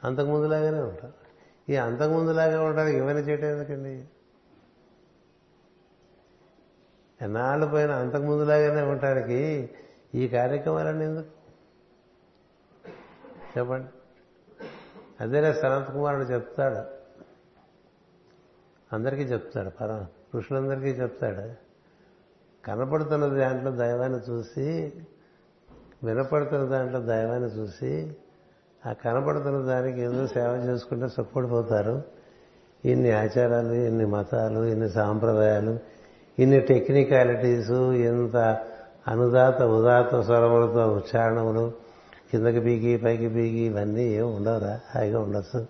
అంతకుముందులాగానే ఉంటారు. ఈ అంతకుముందులాగా ఉండడానికి ఇవన్నీ చేయటం ఎందుకండి? ఎన్నాళ్ళు పోయినా అంతకుముందులాగానే ఉండటానికి ఈ కార్యక్రమాలన్నీ ఎందుకు? చెప్పండి. అదేలే సనత్ కుమారుడు చెప్తాడు. అందరికీ చెప్తాడు. పర పురుషులందరికీ చెప్తాడు. కనపడుతున్న దాంట్లో దైవాన్ని చూసి వినపడుతున్న దాంట్లో దైవాన్ని చూసి ఆ కనపడుతున్న దానికి ఏదో సేవ చేసుకుంటే సుఖపడిపోతారు ఇన్ని ఆచారాలు ఇన్ని మతాలు ఇన్ని సాంప్రదాయాలు ఇన్ని టెక్నికాలిటీసు ఇంత అనుదాత ఉదాత స్వరములతో ఉచ్చారణములు కిందకి పీకి పైకి పీకి ఇవన్నీ ఏం ఉండవురా హాయిగా ఉండొచ్చు.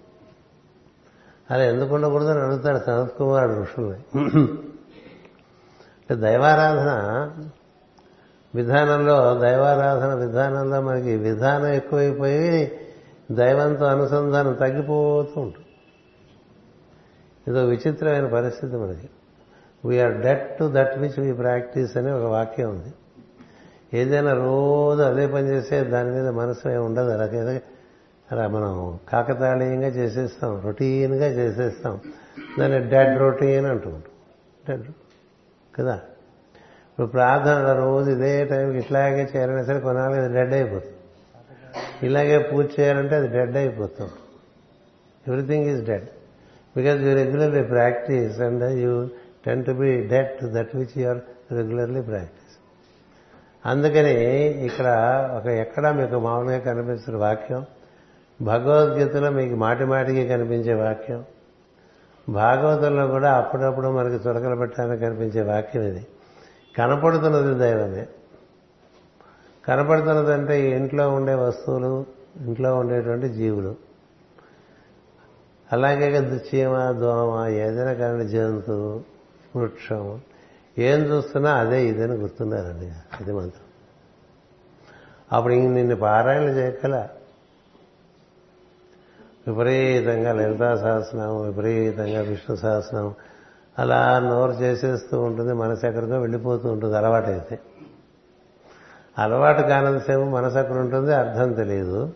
అలా ఎందుకు ఉండకూడదని అడుగుతాడు సనత్ కుమారుడు ఋషుల్ని అంటే దైవారాధన విధానంలో దైవారాధన విధానంలో మనకి విధానం ఎక్కువైపోయి దైవంతో అనుసంధానం తగ్గిపోతూ ఉంటుంది. ఇదో విచిత్రమైన పరిస్థితి మనకి. We are dead to that which we practice అనే ఒక వాక్యం ఉంది. ఏదైనా రోజు అదే పని చేస్తే దాని మీద మనసు ఏమి ఉండదు. అలాగే అలా మనం కాకతాళీయంగా చేసేస్తాం రొటీన్గా చేసేస్తాం. దాన్ని డెడ్ రొటీన్ అంటుంటాం డెడ్ కదా? ఇప్పుడు ప్రార్థన రోజు ఇదే టైంకి ఇట్లాగే చేయాలన్నా సరే కొనాలి అది డెడ్ అయిపోతుంది. ఇలాగే పూజ చేయాలంటే అది డెడ్ అయిపోతాం. Everything is dead. Because you regularly practice and you tend to be dead that which you are regularly practice. అందుకని ఇక్కడ ఒక ఎక్కడ మీకు మామూలుగా కనిపిస్తున్న వాక్యం భగవద్గీతలో మీకు మాటి మాటికి కనిపించే వాక్యం భాగవతంలో కూడా అప్పుడప్పుడు మనకి చురకలు పెట్టడానికి కనిపించే వాక్యం ఇది. కనపడుతున్నది దైవమే. కనపడుతున్నదంటే ఇంట్లో ఉండే వస్తువులు ఇంట్లో ఉండేటువంటి జీవులు. అలాగే చీమ దోమ ఏదైనా కానీ జంతువు వృక్షం ఏం చూస్తున్నా అదే ఇదని గుర్తున్నారండి. అది మంత్రం. అప్పుడు ఇంక నిన్ను పారాయణ చేయగల విపరీతంగా లలితా సహస్రనామం విపరీతంగా విష్ణు సహస్రనామం. అలా నోరు చేసేస్తూ ఉంటుంది మనసు ఎక్కడికో వెళ్ళిపోతూ ఉంటుంది అలవాటైతే. అలవాటు కానంతసేపు మనసు అక్కడ ఉంటుంది అర్థం తెలియదు.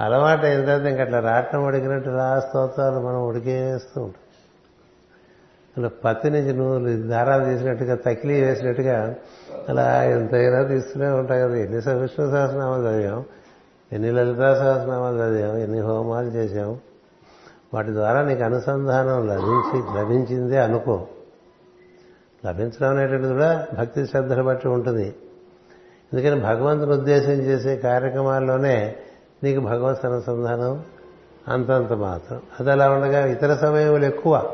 అలవాటు అయిన తర్వాత ఇంక అట్లా రాట్నం ఉడికినట్టు రా స్తోత్రాలు మనం ఉడికేస్తూ ఉంటాం. అలా పత్తి నుంచి నువ్వులు దారాలు తీసినట్టుగా తకిలీ వేసినట్టుగా అలా ఎంతైనా తీస్తూనే ఉంటాయి కదా. ఎన్ని విష్ణు సహస్రనామాలు చదివాం ఎన్ని లలితా సహస్రనామాలు చదివాం ఎన్ని హోమాలు చేశాం. వాటి ద్వారా నీకు అనుసంధానం లభించి లభించిందే అనుకో. లభించడం అనేటువంటిది కూడా భక్తి శ్రద్ధలు బట్టి ఉంటుంది. ఎందుకని భగవంతుని ఉద్దేశం చేసే కార్యక్రమాల్లోనే నీకు భగవత్ అనుసంధానం అంతంత మాత్రం. అది అలా ఉండగా ఇతర సమయములు ఎక్కువ.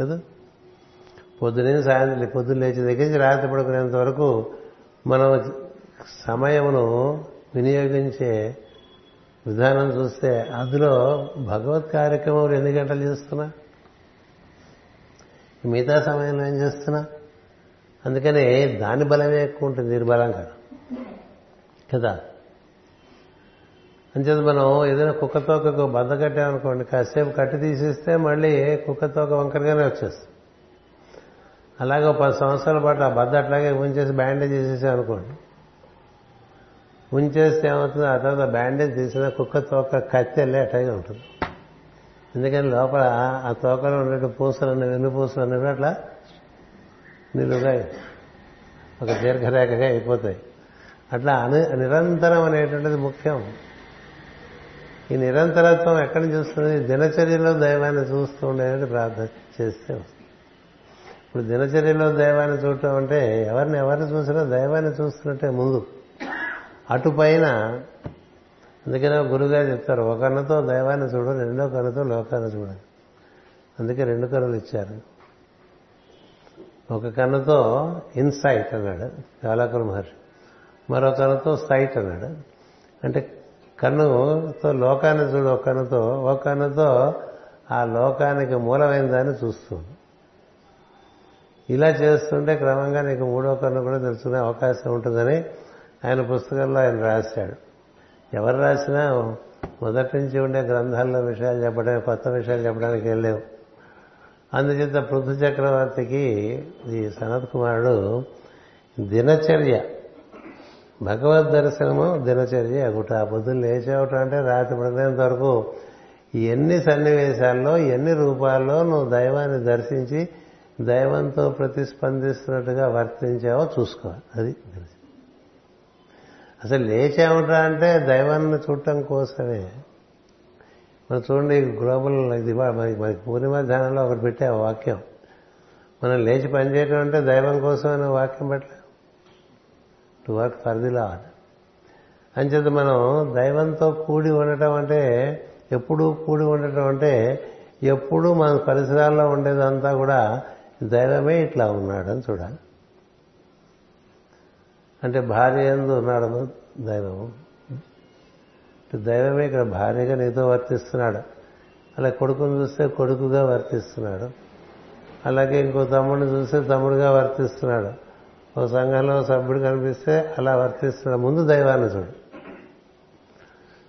కదా? పొద్దునే సాయంత్రం పొద్దున్న లేచి దగ్గర నుంచి రాత్రి పడుకునేంత వరకు మనం సమయమును వినియోగించే విధానం చూస్తే అందులో భగవత్ కార్యక్రమం ఎన్ని గంటలు చేస్తున్నా. మిగతా సమయంలో ఏం చేస్తున్నా? అందుకని దాని బలమే ఎక్కువ ఉంటుంది దీని బలం కాదు. కదా? అంచేత మనం ఏదైనా కుక్క తోకకు బద్ద కట్టామనుకోండి కాసేపు కట్టి తీసేస్తే మళ్ళీ కుక్క తోక వంకరగానే వచ్చేస్తుంది. అలాగే ఒక పది సంవత్సరాల పాటు ఆ బద్ద అట్లాగే ఉంచేసి బ్యాండేజ్ చేసేసాం అనుకోండి. ఉంచేస్తే ఏమవుతుంది? ఆ తర్వాత బ్యాండేజ్ తీసిన కుక్క తోక కత్తెల్లే వెళ్ళి అట్లాగే ఉంటుంది. ఎందుకని లోపల ఆ తోకలో ఉండే పూసలు అనేవి వెన్ను పూసలు అనేవి అట్లా నిలువుగా ఒక దీర్ఘరేఖగా అయిపోతాయి. అట్లా అని నిరంతరం అనేటువంటిది ముఖ్యం. ఈ నిరంతరత్వం ఎక్కడి నుంచి వస్తుంది? దినచర్యలో దైవాన్ని చూస్తూ ఉండేది ప్రార్థన చేస్తే వస్తుంది. ఇప్పుడు దినచర్యలో దైవాన్ని చూడటం అంటే ఎవరిని ఎవరిని చూసినా దైవాన్ని చూస్తున్నట్టే ముందు. అటుపైన అందుకనే గురుగారు చెప్తారు ఒక కన్నుతో దైవాన్ని చూడు రెండో కన్నుతో లోకాన్ని చూడాలి అందుకే రెండు కన్నులు ఇచ్చారు. ఒక కన్నుతో ఇన్సైట్ అన్నాడు కాలాకుల మహర్షి. మరో కన్నుతో సైట్ అన్నాడు. అంటే కన్నుతో లోకాన్ని చూడు ఒక కన్నుతో ఒక కన్నుతో ఆ లోకానికి మూలమైన దాన్ని చూస్తుంది ఇలా చేస్తుంటే క్రమంగా నీకు మూడో కన్ను కూడా తెలుసుకునే అవకాశం ఉంటుందని ఆయన పుస్తకంలో ఆయన రాశాడు. ఎవరు రాసినా మొదటి నుంచి ఉండే గ్రంథాల్లో విషయాలు చెప్పడం కొత్త విషయాలు చెప్పడానికి వెళ్ళలేవు అందుచేత పృథు చక్రవర్తికి ఈ సనత్ కుమారుడు దినచర్య భగవద్ దర్శనము దినచర్య. అగుట పొద్దున్న లేచేవటం అంటే రాత్రి పడుకునేంత వరకు ఎన్ని సన్నివేశాల్లో ఎన్ని రూపాల్లో నువ్వు దైవాన్ని దర్శించి దైవంతో ప్రతిస్పందిస్తున్నట్టుగా వర్తించావో చూసుకోవాలి. అది అసలు లేచామట అంటే దైవాన్ని చూడటం కోసమే. మనం చూడండి గ్లోబల్ ఇది మనకి మనకి పూర్ణిమ ధ్యానంలో ఒకటి పెట్టే వాక్యం. మనం లేచి పనిచేయటం అంటే దైవం కోసం అనే వాక్యం పెట్టలే to work for the lord అంచేత మనం దైవంతో కూడి ఉండటం అంటే ఎప్పుడు కూడి ఉండటం అంటే ఎప్పుడు మన పరిసరాల్లో ఉండేదంతా కూడా దైవమే ఇట్లా ఉన్నాడని చూడాలి. అంటే భార్య ఎందు ఉన్నాడు దైవము. దైవమే ఇక్కడ భార్యగా నీతో వర్తిస్తున్నాడు. అలా కొడుకుని చూస్తే కొడుకుగా వర్తిస్తున్నాడు. అలాగే ఇంకో తమ్ముడిని చూస్తే తమ్ముడుగా వర్తిస్తున్నాడు. ఓ సంఘంలో సభ్యుడు కనిపిస్తే అలా వర్తిస్తున్నా. ముందు దైవాన్ని చూడు.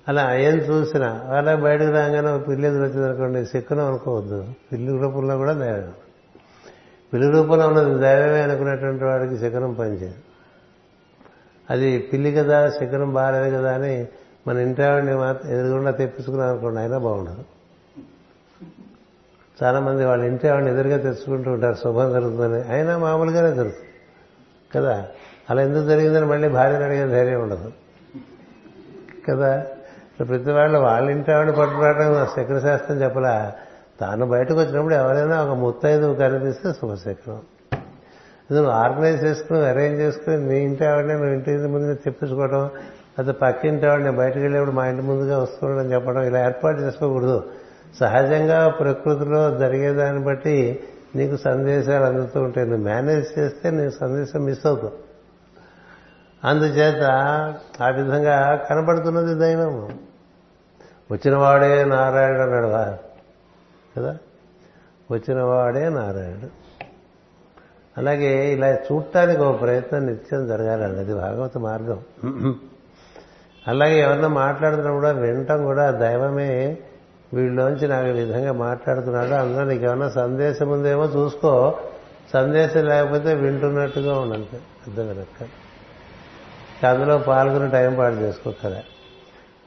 అలా ఏం చూసినా అలా బయటకు రాగానే పిల్లి ఎదురొచ్చింది అనుకోండి సిక్కును అనుకోవద్దు. పిల్లి రూపంలో కూడా దైవం. పిల్లి రూపంలో ఉన్నది దైవమే అనుకునేటువంటి వాడికి శిఖరం పనిచేయదు. అది పిల్లి కదా శిఖరం బాగాలేదు కదా అని మన ఇంటి మాత్రం ఎదురుగుండా తెప్పించుకున్నాం అనుకోండి అయినా బాగుండదు. చాలా మంది వాళ్ళ ఇంటి ఆవిడని ఎదురుగా తెచ్చుకుంటూ ఉంటారు శుభం జరుగుతుందని. అయినా మామూలుగానే జరుగుతుంది. కదా? అలా ఎందుకు జరిగిందని మళ్ళీ భార్యను అడిగే ధైర్యం ఉండదు. కదా? ప్రతి వాళ్ళు వాళ్ళ ఇంటి ఆవిడ పట్టుకురావడం శక్రశాస్త్రం చెప్పలా. తాను బయటకు వచ్చినప్పుడు ఎవరైనా ఒక ముత్తైదు కనిపిస్తే శుభశకరం. నువ్వు ఆర్గనైజ్ చేసుకుని అరేంజ్ చేసుకుని నీ ఇంటి ఆవిడనే నువ్వు ఇంటి ముందుగా తెప్పించుకోవడం లేకపోతే పక్కింటి ఆవిడని బయటకు వెళ్ళేప్పుడు మా ఇంటి ముందుగా వస్తుండడం చెప్పడం ఇలా ఏర్పాటు చేసుకోకూడదు. సహజంగా ప్రకృతిలో జరిగేదాన్ని బట్టి నీకు సందేశాలు అందుతూ ఉంటాయి నువ్వు మేనేజ్ చేస్తే నీ సందేశం మిస్ అవుతావు. అందుచేత ఆ విధంగా కనబడుతున్నది దైవము. వచ్చినవాడే నారాయణుడు అన్నాడు కదా? వచ్చినవాడే నారాయణుడు. అలాగే ఇలా చూడటానికి ఒక ప్రయత్నం నిత్యం జరగాలండి అది భాగవత మార్గం. అలాగే ఎవరన్నా మాట్లాడుతున్నా కూడా వినటం కూడా దైవమే వీళ్ళలోంచి నాకు ఈ విధంగా మాట్లాడుతున్నాడు అందులో నీకు ఏమన్నా సందేశం ఉందేమో చూసుకో. సందేశం లేకపోతే వింటున్నట్టుగా ఉండంతే. అర్థం వెనక్క అందులో పాల్గొని టైం పాటు చేసుకోకరా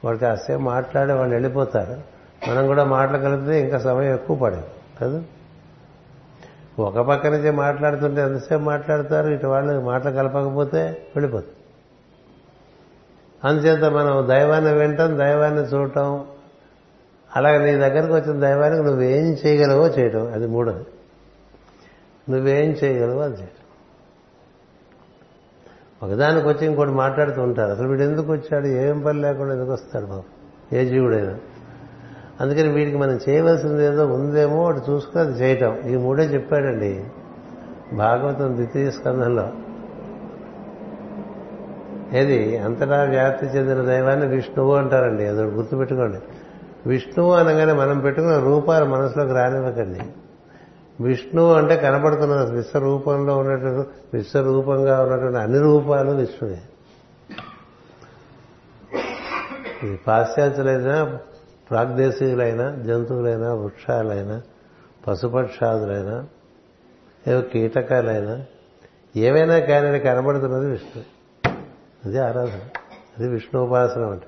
వాడికి కాసేపు మాట్లాడే వాళ్ళు వెళ్ళిపోతారు మనం కూడా మాటలు కలిపితే ఇంకా సమయం ఎక్కువ పడేది కదా? ఒక పక్క నుంచే మాట్లాడుతుంటే ఎంతసేపు మాట్లాడతారు? ఇటు వాళ్ళు మాటలు కలపకపోతే వెళ్ళిపోతుంది అందుచేత మనం దైవాన్ని వింటాం దైవాన్ని చూడటం అలాగే నీ దగ్గరకు వచ్చిన దైవానికి నువ్వేం చేయగలవో చేయటం. అది మూడోది. నువ్వేం చేయగలవో అది చేయటం. ఒకదానికి వచ్చి ఇంకోటి మాట్లాడుతూ ఉంటారు. అసలు వీడు ఎందుకు వచ్చాడు? ఏం పని లేకుండా ఎందుకు వస్తాడు బాబు? ఏ జీవుడైనా. అందుకని వీడికి మనం చేయవలసింది ఏదో ఉందేమో వాడు చూసుకుని అది చేయటం. ఈ మూడే చెప్పాడండి. భాగవతం ద్వితీయ స్కంధంలో ఏది? అంతటా వ్యాప్తి చెందిన దైవాన్ని విష్ణువు అంటారండి. అది గుర్తుపెట్టుకోండి. విష్ణువు అనగానే మనం పెట్టుకున్న రూపాలు మనసులోకి రానివ్వకండి. విష్ణువు అంటే కనబడుతున్న విశ్వరూపంలో ఉన్నటువంటి విశ్వరూపంగా ఉన్నటువంటి అన్ని రూపాలు విష్ణువే. ఇది పాశ్చాత్యులైనా ప్రాగ్దేశీయులైనా జంతువులైనా వృక్షాలైనా పశుపక్షాదులైనా ఏవో కీటకాలైనా ఏవైనా కానీ కనబడుతున్నది విష్ణు అది ఆరాధన. అది విష్ణు ఉపాసన అంటే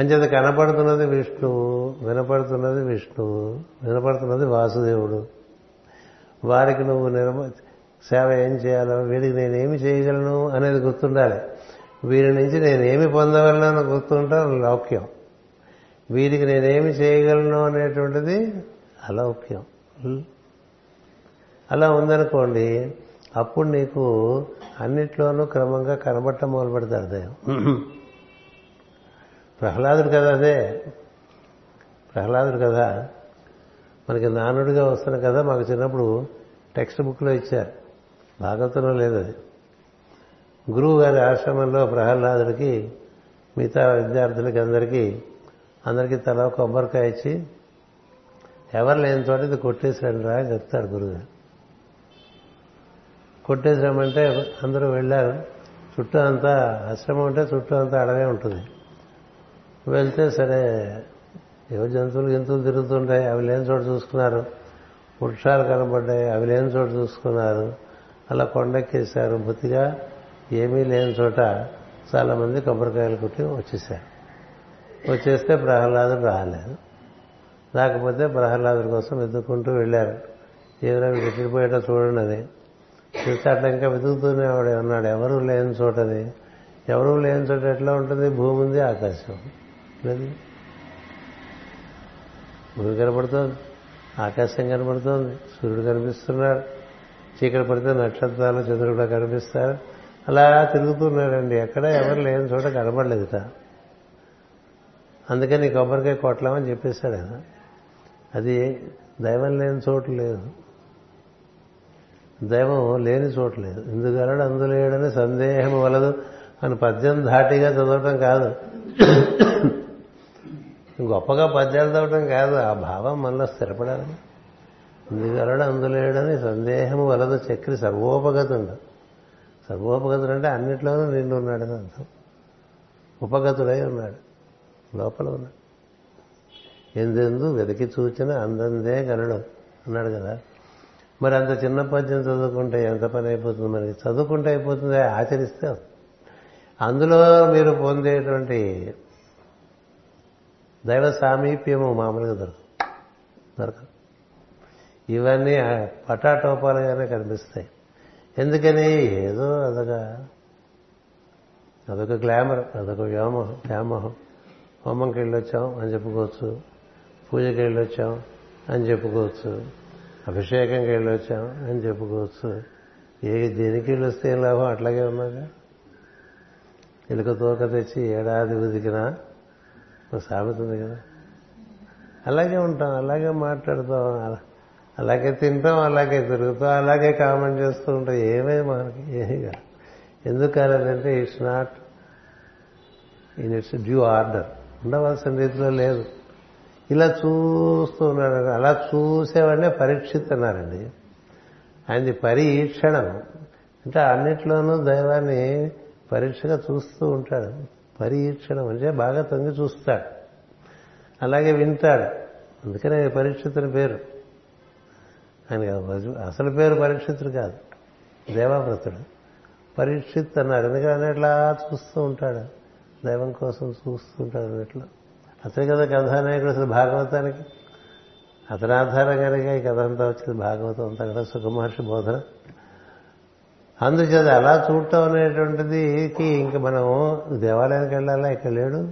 అంచేత కనపడుతున్నది విష్ణువు వినపడుతున్నది విష్ణువు వినపడుతున్నది వాసుదేవుడు. వారికి నువ్వు నిర్మ సేవ ఏం చేయాలో వీడికి నేనేమి చేయగలను అనేది గుర్తుండాలి. వీరి నుంచి నేనేమి పొందగలను గుర్తుంటాం లౌక్యం. వీరికి నేనేమి చేయగలను అనేటువంటిది అలౌక్యం. అలా ఉందనుకోండి అప్పుడు నీకు అన్నిట్లోనూ క్రమంగా కనబట్టం మొదలు పెడతాడు దైవం ప్రహ్లాదుడు కదా అదే. ప్రహ్లాదుడు కదా. మనకి నానుడిగా వస్తున్న కదా మాకు చిన్నప్పుడు టెక్స్ట్ బుక్లో ఇచ్చారు. భాగవతంలో లేదు అది. గురువు గారి ఆశ్రమంలో ప్రహ్లాదుడికి మిగతా విద్యార్థులకి అందరికీ అందరికీ తల కొబ్బరికాయ ఇచ్చి ఎవరు లేని చోట ఇది కొట్టేసాడు రా చెప్తాడు గురుగారు కొట్టేసామంటే అందరూ వెళ్ళారు. చుట్టూ అంతా ఆశ్రమం అంటే చుట్టూ అంతా అడవే ఉంటుంది. వెళ్తే సరే ఏవో జంతువులు జంతువులు తిరుగుతుంటాయి అవి లేని చోట చూసుకున్నారు. వృక్షాలు కనబడ్డాయి అవి లేని చోట చూసుకున్నారు. అలా కొండెక్కేశారు. బుద్ధిగా ఏమీ లేని చోట చాలా మంది కొబ్బరికాయలు కుట్టి వచ్చేసారు వచ్చేస్తే ప్రహ్లాదుడు రాలేదు. రాకపోతే ప్రహ్లాదుడి కోసం వెతుక్కుంటూ వెళ్ళారు. ఏదైనా వెతికిపోయేటో చూడండి అని. చూస్తే అట్లా ఇంకా వెతుకుతూనే ఉన్నాడు. ఎవరు లేని చోటది ఎవరు లేని చోట ఎట్లా ఉంటుంది? భూమి ఉంది ఆకాశం. లేదు భూమి కనపడుతోంది. ఆకాశం కనపడుతోంది. సూర్యుడు కనిపిస్తున్నారు చీకటి పడితే నక్షత్రాలు చంద్రుడు కూడా కనిపిస్తారు. అలా తిరుగుతున్నాడండి. ఎక్కడ ఎవరు లేని చోట కనపడలేదుట. అందుకని కొబ్బరికాయ కొట్టలేమని చెప్పేశాడు ఆయన. అది దైవం లేని చోటు లేదు. దైవం లేని చోటు లేదు. ఇందుగలడు అందులేడని సందేహం వలదు అని పద్యం ధాటిగా చదవటం కాదు. గొప్పగా పద్యాలు చదవటం కాదు ఆ భావం మనలో స్థిరపడాలని. ఇందుగలడు అందులేడని సందేహం వలదు చక్రి సర్వోపగతుడు. సర్వోపగతుడు అంటే అన్నిట్లోనూ నిండు ఉన్నాడని అర్థం. ఉపగతుడై ఉన్నాడు. లోపల ఉన్నాడు. ఎందెందు వెతికి చూచిన అందందే గలడు అన్నాడు కదా. మరి అంత చిన్న పద్యం చదువుకుంటే ఎంత పని అయిపోతుంది? మనకి చదువుకుంటే అయిపోతుంది? ఆచరిస్తే అందులో మీరు పొందేటువంటి దైవ సామీప్యము మామూలుగా దొరకదు దొరకదు. ఇవన్నీ పటాటోపాలుగానే కనిపిస్తాయి. ఎందుకని? ఏదో అదొక అదొక గ్లామర్ అదొక వ్యామోహం వ్యామోహం. హోమంకి వెళ్ళొచ్చాం అని చెప్పుకోవచ్చు. పూజకి వెళ్ళొచ్చాం అని చెప్పుకోవచ్చు. అభిషేకంకి వెళ్ళొచ్చాం అని చెప్పుకోవచ్చు. ఏ దేనికి వెళ్ళొస్తే ఏం లాభం? అట్లాగే ఉన్నాగా ఎలుక తోక తెచ్చి ఏడాది ఉదికినా సామెత ఉంది కదా. అలాగే ఉంటాం అలాగే మాట్లాడుతాం అలాగే తింటాం అలాగే తిరుగుతాం అలాగే కామెంట్ చేస్తూ ఉంటాం. ఏమే మనకి ఏమీ కాదు. ఎందుకు కాలేదంటే it's not in its due order ఉండవలసిన రీతిలో లేదు. ఇలా చూస్తూ ఉన్నాడు అలా చూసేవాడినే పరీక్షిత్ అన్నారండి ఆయనది పరీక్షణం. అంటే అన్నిట్లోనూ దైవాన్ని పరీక్షగా చూస్తూ ఉంటాడు. పరీక్షణం అంటే బాగా తొంగి చూస్తాడు. అలాగే వింటాడు. అందుకనే పరీక్షితుని పేరు. ఆయన అసలు పేరు పరీక్షితుడు కాదు. దేవావ్రతుడు. పరీక్షిత్ అన్నారు ఎందుకంటే అట్లా చూస్తూ ఉంటాడు? దైవం కోసం చూస్తూ ఉంటాడు అన్నట్లు. అతని కదా కథానాయకుడు అసలు భాగవతానికి. అతని ఆధారంగానే ఈ కథ అంతా వచ్చింది భాగవతం అంతా కదా. సుఖమహర్షి బోధన. అందుచేత అలా చూడటం అనేటువంటిది ఇంక మనం దేవాలయానికి వెళ్ళాలా? ఇక్కడ లేడు.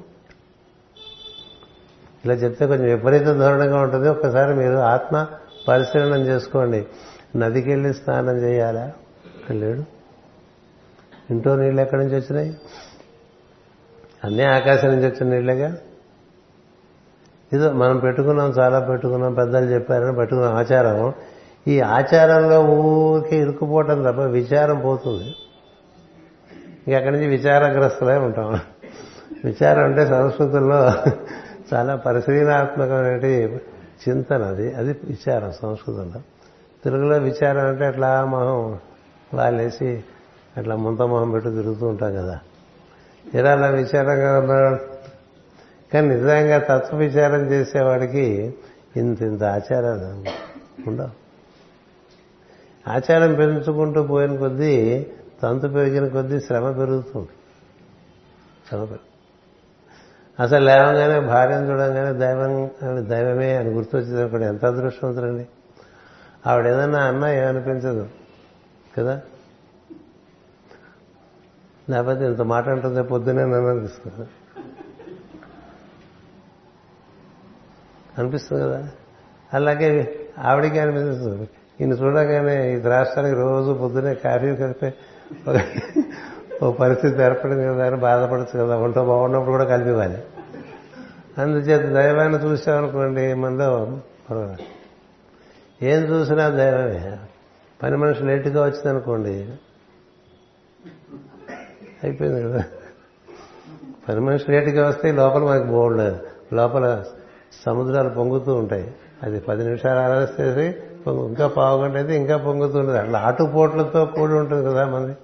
ఇలా చెప్తే కొంచెం విపరీత ధోరణిగా ఉంటుంది. ఒక్కసారి మీరు ఆత్మ పరిశీలనం చేసుకోండి. నదికి వెళ్ళి స్నానం చేయాలా? ఇక్కడ లేడు. ఇంట్లో నీళ్ళు ఎక్కడి నుంచి వచ్చినాయి? అన్నీ ఆకాశం నుంచి వచ్చిన నీళ్ళేగా? ఇదో మనం పెట్టుకున్నాం చాలా పెట్టుకున్నాం పెద్దలు చెప్పారని పెట్టుకున్నాం. ఆచారం. ఈ ఆచారంలో ఊరికి ఇరుక్కుపోవటం తప్ప విచారం పోతుంది. ఇంక అక్కడి నుంచి విచారగ్రస్తులే ఉంటాం. విచారం అంటే సంస్కృతంలో చాలా పరిశీలనాత్మకమైన చింతన అది. అది విచారం సంస్కృతంలో తెలుగులో విచారం అంటే అట్లా మొహం వాళ్ళేసి అట్లా ముంత మొహం పెట్టి తిరుగుతూ ఉంటాం కదా. ఇలా అలా విచారంగా ఉన్నాడు? కానీ నిజంగా తత్వ విచారం చేసేవాడికి ఇంత ఇంత ఆచారాలు ఉండవు. ఆచారం పెంచుకుంటూ పోయిన కొద్దీ తంతు పెరిగిన కొద్దీ శ్రమ పెరుగుతుంది. శ్రమ పెరుగు. అసలు లేవగానే భార్యను చూడంగానే దైవం దైవమే అని గుర్తొచ్చేటప్పుడు ఎంత అదృష్టవంతులండి ఆవిడ ఏదన్నా అన్నా ఏమనిపించదు. కదా? లేకపోతే ఇంత మాట అంటుంది పొద్దునే నన్ను అనిపిస్తుంది. అనిపిస్తుంది కదా? అలాగే ఆవిడకి అనిపిస్తుంది. ఈయన చూడగానే ఈ రాష్ట్రానికి రోజు పొద్దునే కాఫీ కలిపే ఒక ఓ పరిస్థితి ఏర్పడింది కదా అని బాధపడచ్చు కదా. ఒంటో బాగున్నప్పుడు కూడా కలిపివ్వాలి అందుచేత దైవాన్ని చూసామనుకోండి మనలో ఏం చూసినా దైవమే. పని మనిషి లేటుగా వచ్చిందనుకోండి అయిపోయింది కదా. పని మనిషి లేటుగా వస్తే లోపల మనకి బోల్డ్ లోపల సముద్రాలు పొంగుతూ ఉంటాయి. అది పది నిమిషాలు ఆలస్యం పొంగు. ఇంకా పావు గంట అయితే ఇంకా పొంగుతూ ఉంటుంది అట్లా ఆటుపోట్లతో కూడి ఉంటుంది కదా మంది.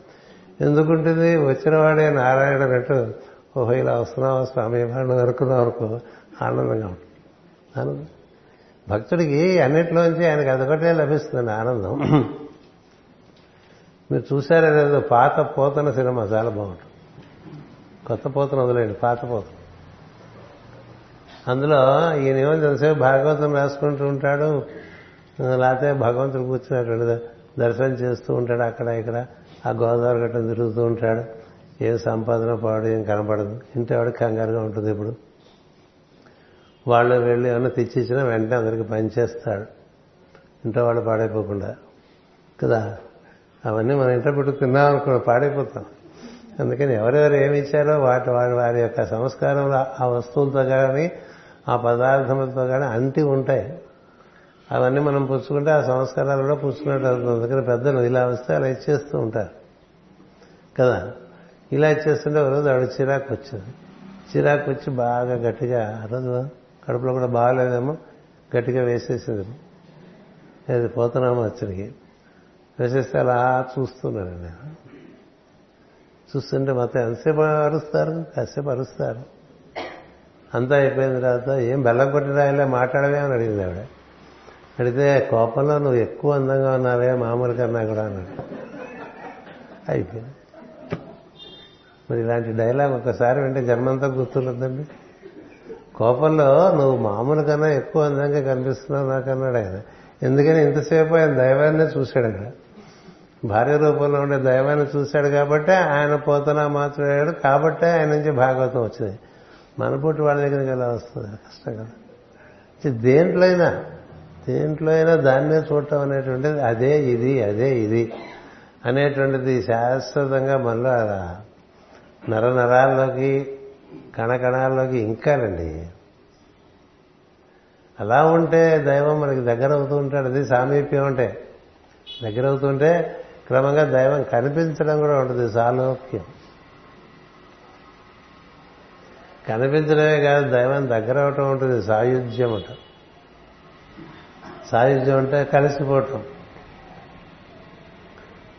ఎందుకుంటుంది? వచ్చినవాడే నారాయణ అన్నట్టు ఓహో ఇలా వస్తున్నావా స్వామి? వాడిని అనుకున్నాం అనుకో ఆనందంగా ఉంటుంది. ఆనందం. భక్తుడికి అన్నిట్లోంచి ఆయనకి అదొకటే లభిస్తుంది ఆనందం. మీరు చూసారా లేదు పాత పోతన సినిమా చాలా బాగుంటుంది. కొత్త పోతన వదిలేండి పాత పోతన. అందులో ఈయన ఏమో తెలిసే భాగవతం రాసుకుంటూ ఉంటాడు. లేకపోతే భగవంతుడు కూర్చున్నటువంటి దర్శనం చేస్తూ ఉంటాడు అక్కడ ఇక్కడ. ఆ గోదావరి గట్ట తిరుగుతూ ఉంటాడు. ఏ సంపాదన పాడు ఏం కనపడదు. ఇంటివాడికి కంగారుగా ఉంటుంది ఇప్పుడు. వాళ్ళు వెళ్ళి ఏమన్నా తెచ్చిచ్చినా వెంటనే అందరికి పనిచేస్తాడు ఇంట్లో వాళ్ళు పాడైపోకుండా. కదా? అవన్నీ మన ఇంట్లో పెట్టుకు తిన్నాం అనుకో పాడైపోతాం. అందుకని ఎవరెవరు ఏమి ఇచ్చారో వాటి వారి వారి యొక్క సంస్కారంలో ఆ వస్తువులతో కానీ ఆ పదార్థములతో కానీ అంటి ఉంటాయి. అవన్నీ మనం పుచ్చుకుంటే ఆ సంస్కారాలు కూడా పుచ్చుకున్నట్టు అవుతుంది. అందుకని పెద్దలు ఇలా వస్తే అలా ఇచ్చేస్తూ ఉంటారు. కదా? ఇలా ఇచ్చేస్తుంటే ఒకరోజు ఆవిడ చిరాకు వచ్చింది. చిరాకు వచ్చి బాగా గట్టిగా ఆ రోజు కడుపులో కూడా బాగాలేదేమో గట్టిగా వేసేసింది. అది పోతున్నాము అచ్చడికి వేసేస్తే అలా చూస్తున్నాను నేను. చూస్తుంటే మొత్తం ఎంతసేపు అరుస్తారు? కాసేపు అరుస్తారు. అంతా అయిపోయిన తర్వాత ఏం బెల్లం కొట్టి రాయలే మాట్లాడవే అని అడిగింది ఆవిడ. అడిగితే కోపంలో నువ్వు ఎక్కువ అందంగా ఉన్నావే మామూలు కన్నా కూడా అన్నాడు. అయిపోయింది. మరి ఇలాంటి డైలాగ్ ఒకసారి వింటే జన్మంతా గుర్తుండదండి. కోపంలో నువ్వు మామూలు కన్నా ఎక్కువ అందంగా కనిపిస్తున్నావు నాకన్నాడు ఆయన. ఎందుకని ఇంతసేపు ఆయన దైవాన్ని చూశాడు అక్కడ భార్య రూపంలో ఉండే దైవాన్ని చూశాడు కాబట్టే ఆయన పోతనా మాట్లాడాడు కాబట్టే ఆయన నుంచి భాగవతం వచ్చింది. మనపుట్టి వాళ్ళ దగ్గరికి ఎలా వస్తుంది? కష్టం కదా. దేంట్లో అయినా దేంట్లో అయినా దాన్నే చూడటం అనేటువంటిది అదే ఇది అదే ఇది అనేటువంటిది శాశ్వతంగా మనలో అలా నర నరాల్లోకి కణకణాల్లోకి ఇంకాలండి అలా ఉంటే దైవం మనకి దగ్గర అవుతూ ఉంటాడు. అది సామీప్యం అంటే. దగ్గర అవుతుంటే క్రమంగా దైవం కనిపించడం కూడా ఉంటుంది. సాలోక్యం. కనిపించడమే కాదు దైవం దగ్గర అవటం ఉంటుంది. సాయుధ్యం అంట. సాయుధ్యం అంటే కలిసిపోవటం.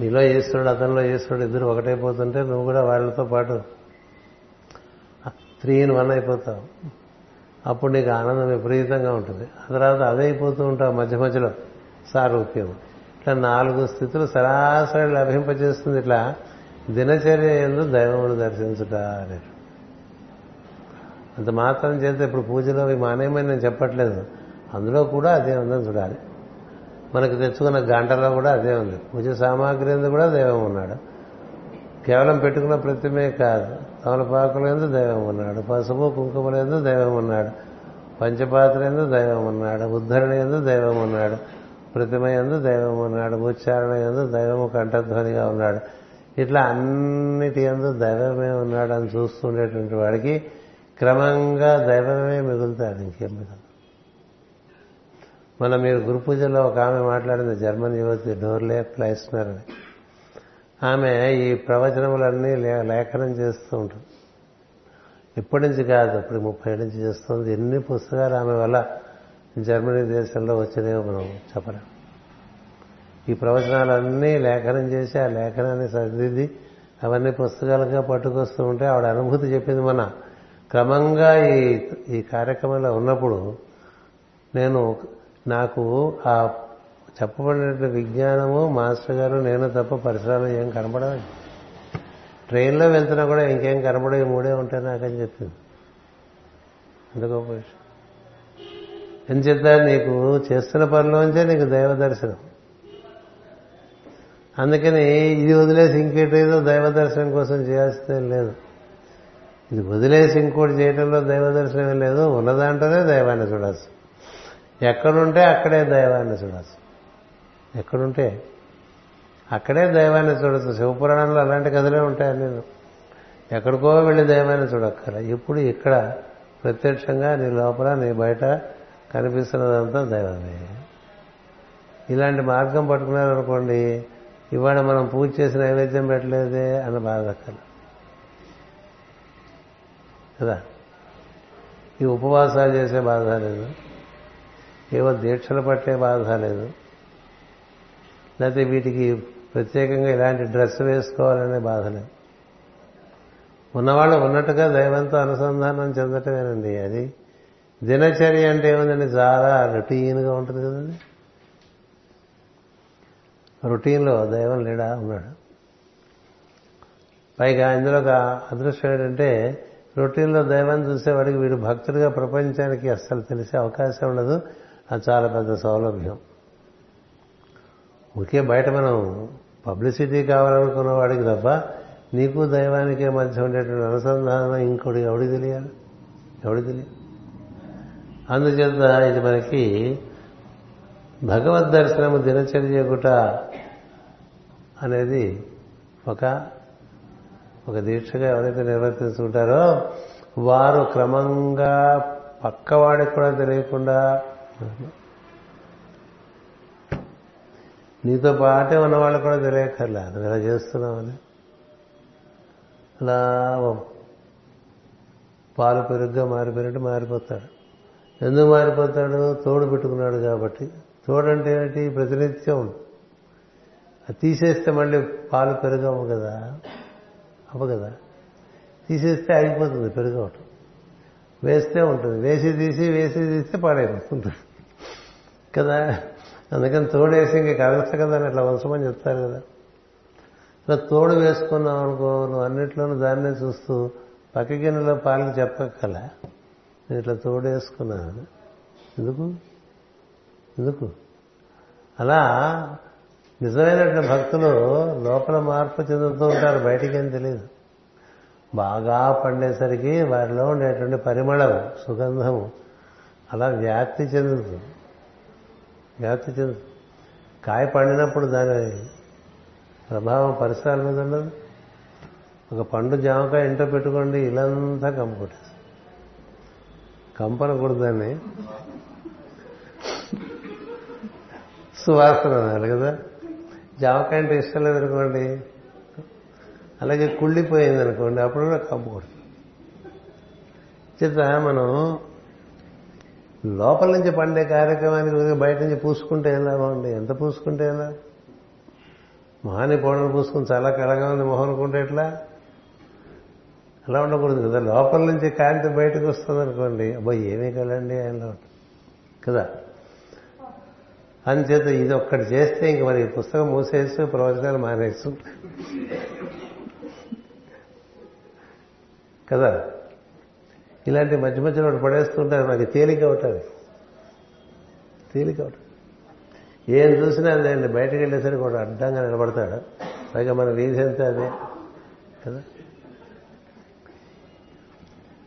నీలో ఈశ్వరుడు అతనిలో ఈశ్వరుడు ఇద్దరు ఒకటైపోతుంటే నువ్వు కూడా వాళ్ళతో పాటు త్రీ ఇన్ వన్ అయిపోతావు. అప్పుడు నీకు ఆనందం విపరీతంగా ఉంటుంది. ఆ తర్వాత అదే అయిపోతూ ఉంటావు మధ్య మధ్యలో సారూప్యం. ఇట్లా నాలుగు స్థితులు సరాసరి లభింపజేస్తుంది. ఇట్లా దినచర్య ఎందు దైవమును దర్శించుట అనేది. అంత మాత్రం చేస్తే ఇప్పుడు పూజలో అవి మానేయమని నేను చెప్పట్లేదు. అందులో కూడా అదే ఉందని చూడాలి. మనకు తెచ్చుకున్న గంటలో కూడా అదే ఉంది. పూజ సామాగ్రి ఎందు కూడా దైవం ఉన్నాడు. కేవలం పెట్టుకున్న ప్రతిమే కాదు. తమలపాకులందు దైవం ఉన్నాడు. పసుపు కుంకుమల ఎందు దైవం ఉన్నాడు. పంచపాత్ర ఎందు దైవం ఉన్నాడు. ఉద్ధరణ ఎందు దైవం ఉన్నాడు. ప్రతిమ ఎందు దైవం ఉన్నాడు. ఉచ్చారణ ఎందు దైవము కంఠధ్వనిగా ఉన్నాడు. ఇట్లా అన్నిటి ఎందు దైవమే ఉన్నాడు అని చూస్తుండేటువంటి వాడికి క్రమంగా దైవమే మిగులుతాడు ఇంకేం మిగలదు. మన మీరు గురు పూజలో ఒక ఆమె మాట్లాడింది జర్మన్ యువతి డోర్లే ప్లైస్నర్ అని. ఆమె ఈ ప్రవచనములన్నీ లేఖనం చేస్తూ ఉంటుంది. ఇప్పటి నుంచి కాదు ఇప్పుడు ముప్పై నుంచి చేస్తుంది. ఎన్ని పుస్తకాలు ఆమె వల్ల జర్మనీ దేశంలో వచ్చినాయో మనం చెప్పలేం. ఈ ప్రవచనాలన్నీ లేఖనం చేసి ఆ లేఖనాన్ని సరిదిద్ది అవన్నీ పుస్తకాలుగా పట్టుకొస్తూ ఉంటే ఆవిడ అనుభూతి చెప్పింది మన క్రమంగా ఈ ఈ కార్యక్రమంలో ఉన్నప్పుడు నేను నాకు ఆ చెప్పబడినటువంటి విజ్ఞానము మాస్టర్ గారు నేను తప్ప పరిసరాలు ఏం కనపడవు ట్రైన్లో వెళ్తున్నా కూడా ఇంకేం కనపడే మూడే ఉంటాయి నాకని చెప్పింది. అంత గొప్ప విషయం. ఎంచేత నీకు చేస్తున్న పనిలోంచే నీకు దైవ దర్శనం. అందుకని ఇది వదిలేసి ఇంకేటేదో దైవ దర్శనం కోసం చేయాల్సిందేం లేదు. ఇది వదిలేసి ఇంకోటి చేయడంలో దైవ దర్శనం లేదు. ఉన్నదాంట్లోనే దైవాన్ని చూడాల్సి ఎక్కడుంటే అక్కడే దైవాన్ని చూడచ్చు. ఎక్కడుంటే అక్కడే దైవాన్ని చూడచ్చు. శివపురాణంలో అలాంటి కథలే ఉంటాయి నేను ఎక్కడికో వెళ్ళి దైవాన్ని చూడక్కల ఇప్పుడు ఇక్కడ ప్రత్యక్షంగా నీ లోపల నీ బయట కనిపిస్తున్నదంతా దైవమే. ఇలాంటి మార్గం పట్టుకున్నారనుకోండి ఇవాళ మనం పూజ చేసి నైవేద్యం పెట్టలేదే అన్న బాధ కదా? ఈ ఉపవాసాలు చేసే బాధ లేదు. ఏవో దీక్షలు పట్టే బాధ లేదు. లేకపోతే వీటికి ప్రత్యేకంగా ఇలాంటి డ్రెస్ వేసుకోవాలనే బాధ లేదు. ఉన్నవాళ్ళు ఉన్నట్టుగా దైవంతో అనుసంధానం చెందటమేనండి. అది దినచర్య అంటే ఏముందండి? చాలా రొటీన్గా ఉంటుంది కదండి. రొటీన్లో దైవం లేడా? ఉన్నాడు? పైగా ఇందులో ఒక అదృష్టం ఏంటంటే రొటీన్లో దైవాన్ని చూసేవాడికి వీడు భక్తుడిగా ప్రపంచానికి అస్సలు తెలిసే అవకాశం ఉండదు. అది చాలా పెద్ద సౌలభ్యం. ఊరికే బయట మనం పబ్లిసిటీ కావాలనుకున్న వాడికి తప్ప నీకు దైవానికి మధ్య ఉండేటువంటి అనుసంధానం ఇంకోటి ఎవడికి తెలియాలి? ఎవడికి తెలియాలి? అందుచేత ఇది మనకి భగవద్ దర్శనము దినచర్య గుట అనేది ఒక ఒక దీక్షగా ఎవరైతే నిర్వర్తిస్తుంటారో వారు క్రమంగా పక్కవాడికి కూడా తెలియకుండా నీతో పాటే ఉన్నవాళ్ళు కూడా తెలియక్కర్లే. నువ్వు ఇలా చేస్తున్నావని అలా పాలు పెరుగ్గా మారిపోయినట్టు మారిపోతాడు. ఎందుకు మారిపోతాడు? తోడు పెట్టుకున్నాడు కాబట్టి. తోడంటే ఏంటి? ప్రతినిత్యం. అది తీసేస్తే మళ్ళీ పాలు పెరుగవు కదా. అవ్వ కదా. తీసేస్తే అయిపోతుంది పెరుగవటం. వేస్తే ఉంటుంది. వేసి తీసి వేసి తీస్తే పాడైపోతుంది. కదా? అందుకని తోడేసి ఇంక కదలచ్చు కదా అని అట్లా వంశమని చెప్తారు కదా. ఇలా తోడు వేసుకున్నావు అనుకో నువ్వు అన్నిట్లోనూ దాన్నే చూస్తూ పక్క గిన్నెలో పాలకి చెప్పక్కల నేను ఇట్లా తోడేసుకున్నాను ఎందుకు? ఎందుకు? అలా నిజమైనటువంటి భక్తులు లోపల మార్పు చెందుతూ ఉంటారు. బయటికి ఏం తెలియదు బాగా పండేసరికి వారిలో ఉండేటువంటి పరిమళం సుగంధము అలా వ్యాప్తి చెందుతుంది. వ్యాప్తి చెందు కాయ పండినప్పుడు దాని ప్రభావం పరిసరాల మీద ఉండదు. ఒక పండు జామకాయ ఇంట్లో పెట్టుకోండి ఇలంతా కంపు కంపనకూడదు దాన్ని. సువాసన అనాలి కదా. జామకాయ అంటే ఇష్టం లేదనుకోండి అలాగే కుళ్ళిపోయింది అనుకోండి అప్పుడు కూడా కంపు చేత మనం లోపల నుంచి పండే కార్యక్రమానికి బయట నుంచి పూసుకుంటే ఎలా బాగుంది ఎంత పూసుకుంటే ఎలా? లాభం మొహాన్ని పౌడర్ పూసుకుని చాలా కళగా ఉంది మొహం అనుకుంటే ఎట్లా? అలా ఉండకూడదు కదా. లోపల నుంచి కాంతి బయటకు వస్తుంది అనుకోండి అబ్బాయి ఏమీ కలండి ఆయనలో. కదా? అందుచేత ఇది ఒక్కటి చేస్తే ఇంక మరి ఈ పుస్తకం మూసేసు ప్రవచనాలు మానేసు. కదా? ఇలాంటి మధ్య మధ్యలో ఒకటి పడేస్తుంటారు నాకు తేలిక అవుతుంది. తేలిక అవుతుంది. ఏం చూసినా అదేండి బయటకు వెళ్ళేసరికి కూడా అడ్డంగా నిలబడతాడు. పైగా మన వీధి ఎంత అదే? కదా?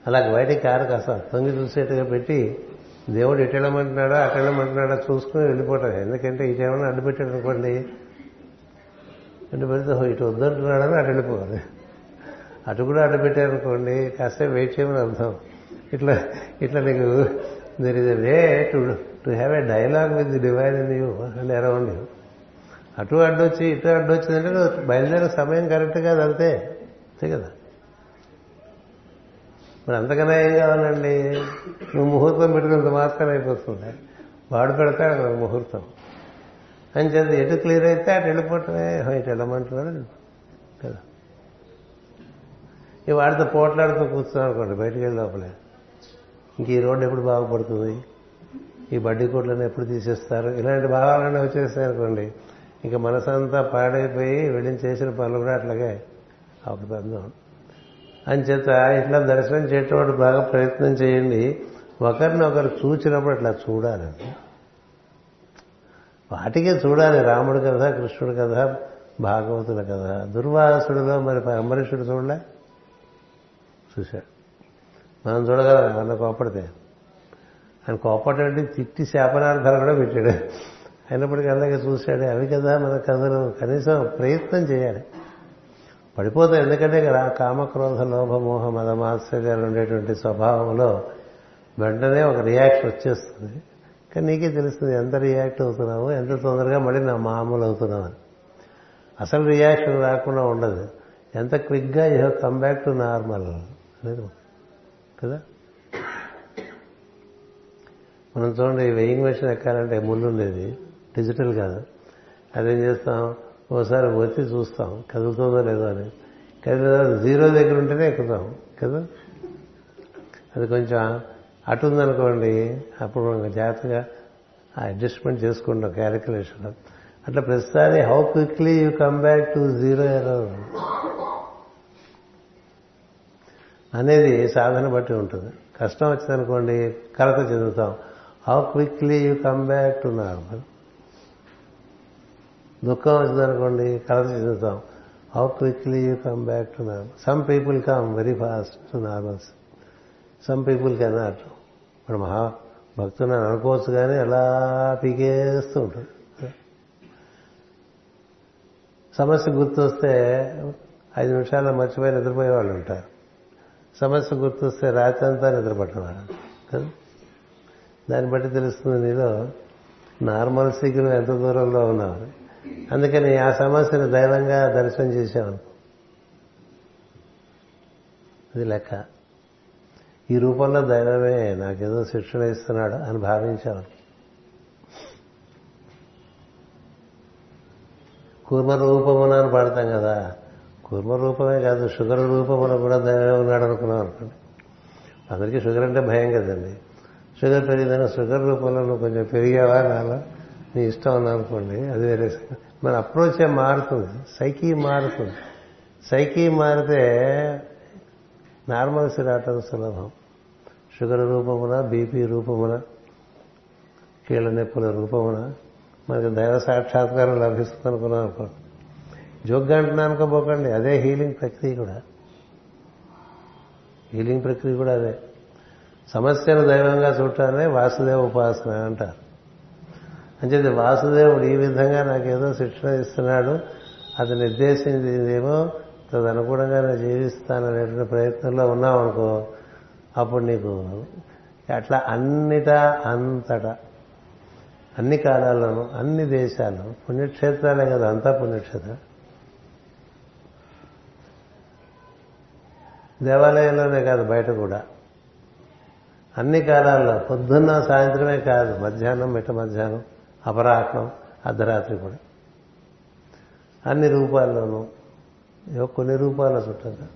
అలా బయటికి కారు కాస్త తొంగి చూసేట్టుగా పెట్టి దేవుడు ఇటు వెళ్ళమంటున్నాడా వెళ్ళమంటున్నాడా చూసుకుని వెళ్ళిపోతాడు. ఎందుకంటే ఇటు ఏమైనా అడ్డు పెట్టాడు అనుకోండి. అడ్డు పెడితే ఇటు వద్దంటున్నాడని అటు వెళ్ళిపోవాలి. అటు కూడా అడ్డు పెట్టారనుకోండి కాసేపు వెయిట్ చేయమని అర్థం. ఇట్లా ఇట్లా నీకు there is a way to to have a dialogue with the divine in you and around you అటు అడ్డొచ్చి ఇటు అడ్డొచ్చిందంటే నువ్వు బయలుదేరే సమయం కరెక్ట్ కాదు అంతే. అంతే కదా? మరి అంతకన్నా ఏం కావాలండి? నువ్వు ముహూర్తం పెట్టుకున్నంత మాత్రం అయిపోతుంది? వాడు పెడతాడు మనకు ముహూర్తం. అని చెప్పి ఎటు క్లియర్ అయితే అటు వెళ్ళిపోవటమే. ఇటు వెళ్ళమంటున్నాడు. కదా? ఈ వాడితో పోట్లాడుతూ కూర్చున్నాం అనుకోండి బయటికి వెళ్ళి లోపలే. ఇంక ఈ రోడ్డు ఎప్పుడు బాగుపడుతుంది? ఈ బడ్డీ కోట్లను ఎప్పుడు తీసేస్తారు? ఇలాంటి భావాలన్నీ వచ్చేస్తాయి అనుకోండి. ఇంకా మనసంతా పాడైపోయి వెళ్ళి చేసిన పనులు కూడా అట్లాగే అవకదంగా అంచేత ఇట్లా దర్శనం చేయటం బాగా ప్రయత్నం చేయండి. ఒకరిని ఒకరు చూచినప్పుడు అట్లా చూడాలండి వాటికే చూడాలి. రాముడు కథ కృష్ణుడు కథ భాగవతుల కథ. దుర్వాసుడిలో మరి అంబరీషుడు చూడలే? చూశాడు మనం చూడగలం అన్న కోపడితే. ఆయన కోపడంటే తిట్టి శాపనార్థాలు కూడా పెట్టాడు. అయినప్పటికీ అలాగే చూశాడు. అవి కదా మన కథలు. కనీసం ప్రయత్నం చేయాలి. పడిపోతాం. ఎందుకంటే కామక్రోధ లోభ మోహ మదమాశ్చర్యాలు ఉండేటువంటి స్వభావంలో వెంటనే ఒక రియాక్షన్ వచ్చేస్తుంది. కానీ నీకే తెలుస్తుంది ఎంత రియాక్ట్ అవుతున్నావు? ఎంత తొందరగా మళ్ళీ నా మామూలు అవుతున్నావు అని అసలు రియాక్షన్ రాకుండా ఉండదు. ఎంత క్విక్గా you have come back to normal లేదు. కదా? మనం చూడండి వెయింగ్ మెషిన్ ఎక్కాలంటే ముళ్ళు ఉండేది. డిజిటల్ కాదు. అదేం చేస్తాం? ఓసారి వచ్చి చూస్తాం. కదులుతుందో లేదో అని. కదిలేదో జీరో దగ్గర ఉంటేనే ఎక్కుతాం. కదా? అది కొంచెం అటు ఉందనుకోండి అప్పుడు జాగ్రత్తగా అడ్జస్ట్మెంట్ చేసుకుంటాం క్యాలిక్యులేషన్ అట్లా ప్రతిసారి how quickly you come back to zero error అనేది సాధన బట్టి ఉంటుంది. కష్టం వచ్చిందనుకోండి కలత చెందుతాం how quickly you come back to normal దుఃఖం వచ్చిందనుకోండి కలత చెందుతాం how quickly you come back to normal some people come very fast to normals some people cannot ఇప్పుడు మహా భక్తులు అని అనుకోవచ్చు కానీ అలా పీకేస్తూ ఉంటుంది సమస్య గుర్తొస్తే ఐదు నిమిషాల్లో మర్చిపోయి నిద్రపోయే వాళ్ళు ఉంటారు. సమస్య గుర్తొస్తే రాత్రి అంతా నిద్రపట్టవాడు కదా? దాన్ని బట్టి తెలుస్తుంది నీలో నార్మల్ నువ్వు ఎంత దూరంలో ఉన్నావు. అందుకని ఆ సమస్యను దైవంగా దర్శనం చేశావు. అది లెక్క. ఈ రూపంలో దైవమే నాకేదో శిక్షణ ఇస్తున్నాడు అని భావించావు. కూర్మ రూపమునని అని పాడతాం కదా. కుర్మ రూపమే కాదు షుగర్ రూపమున కూడా దైవం ఉన్నాడు అనుకున్నాం అనుకోండి. అందరికీ షుగర్ అంటే భయం కదండి. షుగర్ పెరిగిందని షుగర్ రూపంలో నువ్వు కొంచెం పెరిగావా నాలో నీ ఇష్టం ఉంది అనుకోండి అది వేరే మన అప్రోచే మారుతుంది సైకీ మారుతుంది. సైకీ మారితే నార్మల్స్ రావటం సులభం. షుగర్ రూపమున బీపీ రూపమున కీళ్ళ నొప్పుల రూపమున మనకి దైవ సాక్షాత్కారం లభిస్తుంది అనుకున్నాం అనుకోండి. జోగ్గా అంటున్నానుకో అనుకోపోకండి అదే హీలింగ్ ప్రక్రియ కూడా. హీలింగ్ ప్రక్రియ కూడా అదే. సమస్యను దైవంగా చూడటానే వాసుదేవ ఉపాసన అంటారు. అంచేది వాసుదేవుడు ఈ విధంగా నాకేదో శిక్షణ ఇస్తున్నాడు. అది నిర్దేశించిందేమో తదనుగుణంగా నేను జీవిస్తాననేటువంటి ప్రయత్నంలో ఉన్నామనుకో అప్పుడు నీకు అట్లా అన్నిటా అంతటా అన్ని కాలాల్లోనూ అన్ని దేశాలు పుణ్యక్షేత్రాలే కదా అంతా పుణ్యక్షేత్రం. దేవాలయంలోనే కాదు బయట కూడా. అన్ని కాలాల్లో పొద్దున్న సాయంత్రమే కాదు మధ్యాహ్నం మిట్ట మధ్యాహ్నం అపరాహ్నం అర్ధరాత్రి కూడా. అన్ని రూపాల్లోనూ ఏవో కొన్ని రూపాల చుట్టంగా.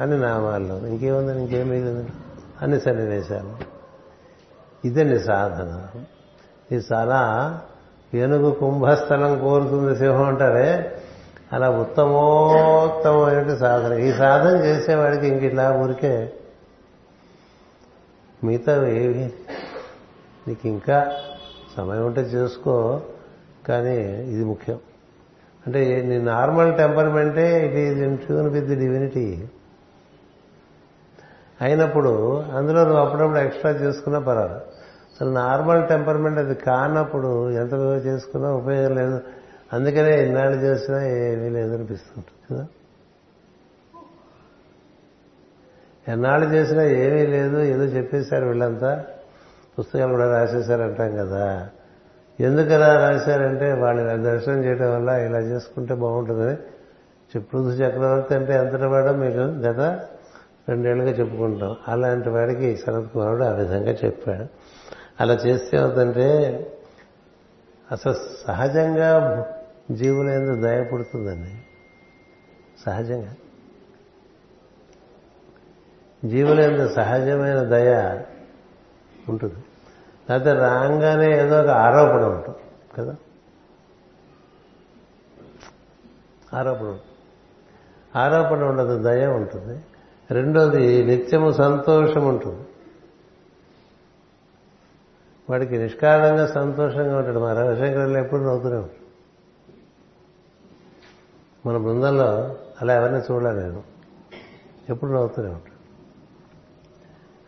అన్ని నామాల్లో ఇంకేముంది ఇంకేం మిగిలింది? అన్ని సన్నివేశాలు. ఇదండి సాధన. ఇది చాలా ఏనుగు కుంభస్థలం కోరుతుంది సింహం అంటారే? అలా ఉత్తమోత్తమైన సాధన. ఈ సాధన చేసేవాడికి ఇంక ఇట్లా ఊరికే మిగతా ఏవి? నీకు ఇంకా సమయం ఉంటే చేసుకో కానీ ఇది ముఖ్యం. అంటే నీ normal టెంపర్మెంటే it is in tune with the divinity. అయినప్పుడు అందులో నువ్వు అప్పుడప్పుడు ఎక్స్ట్రా చేసుకున్నా పర్వాలేదు. అసలు నార్మల్ టెంపర్మెంట్ అది కానప్పుడు ఎంత చేసుకున్నా ఉపయోగం లేదు. అందుకనే ఇన్నాళ్ళు చేసినా ఏమీ లేదనిపిస్తుంటుంది కదా? ఎన్నాళ్ళు చేసినా ఏమీ లేదు ఏదో చెప్పేశారు వీళ్ళంతా. పుస్తకాలు కూడా రాసేశారంటాం కదా. ఎందుకు అలా రాశారంటే వాళ్ళు దర్శనం చేయడం వల్ల ఇలా చేసుకుంటే బాగుంటుందని చెప్పుడు చక్రవర్తి అంటే ఎంతటి వాడో మీకు గత రెండేళ్ళుగా చెప్పుకుంటాం. అలాంటి వాడికి శరత్ కుమారుడు ఆ విధంగా చెప్పాడు. అలా చేస్తే ఏమవుతుంటే అసలు సహజంగా జీవుల ఎందుకు దయ పుడుతుందండి. సహజంగా. జీవుల యొక్క సహజమైన దయ ఉంటుంది. లేకపోతే రాగానే ఏదో ఒక ఆరోపణ ఉంటుంది కదా? ఆరోపణ ఉంటుంది. ఆరోపణ ఉండదు దయ ఉంటుంది. రెండోది నిత్యము సంతోషం ఉంటుంది. వాడికి నిష్కారణంగా సంతోషంగా ఉంటాడు. మా రవిశంకర్లు ఎప్పుడు నవ్వుతూనే ఉంటాడు మన బృందంలో అలా ఎవరిని చూడలేదు నేను. ఎప్పుడు నవ్వుతూనే ఉంటాడు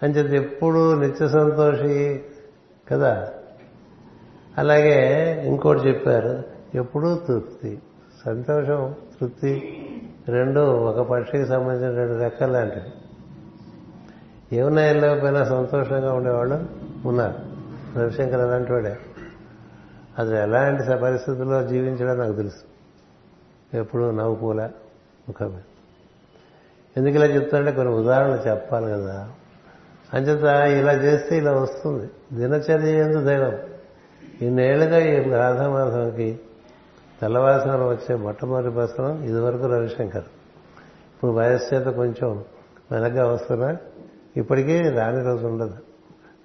అంచేది ఎప్పుడు నిత్య సంతోషి కదా. అలాగే ఇంకోటి చెప్పారు ఎప్పుడూ తృప్తి. సంతోషం తృప్తి రెండు ఒక పక్షికి సంబంధించిన రెండు రెక్కలు లాంటివి. ఏమన్నా వెళ్ళకపోయినా సంతోషంగా ఉండేవాళ్ళు ఉన్నారు. రవిశంకర్ అలాంటి వాడే. అది ఎలాంటి పరిస్థితుల్లో జీవించడం నాకు తెలుసు. ఎప్పుడు నవ్వుకోలే ముఖమే. ఎందుకు ఇలా చెప్తానంటే కొన్ని ఉదాహరణలు చెప్పాలి కదా. అంచేత ఇలా చేస్తే ఇలా వస్తుంది. దినచర్య ఎందు దైవం. ఇన్నేళ్ళుగా ఈ రాధామాధవంకి తెల్లవారుసనం వచ్చే మొట్టమొదటి ప్రసనం ఇదివరకు రవిశంకర్. ఇప్పుడు వయస్సు చేత కొంచెం వెనక్గా వస్తున్నా ఇప్పటికీ రాని రోజు ఉండదు.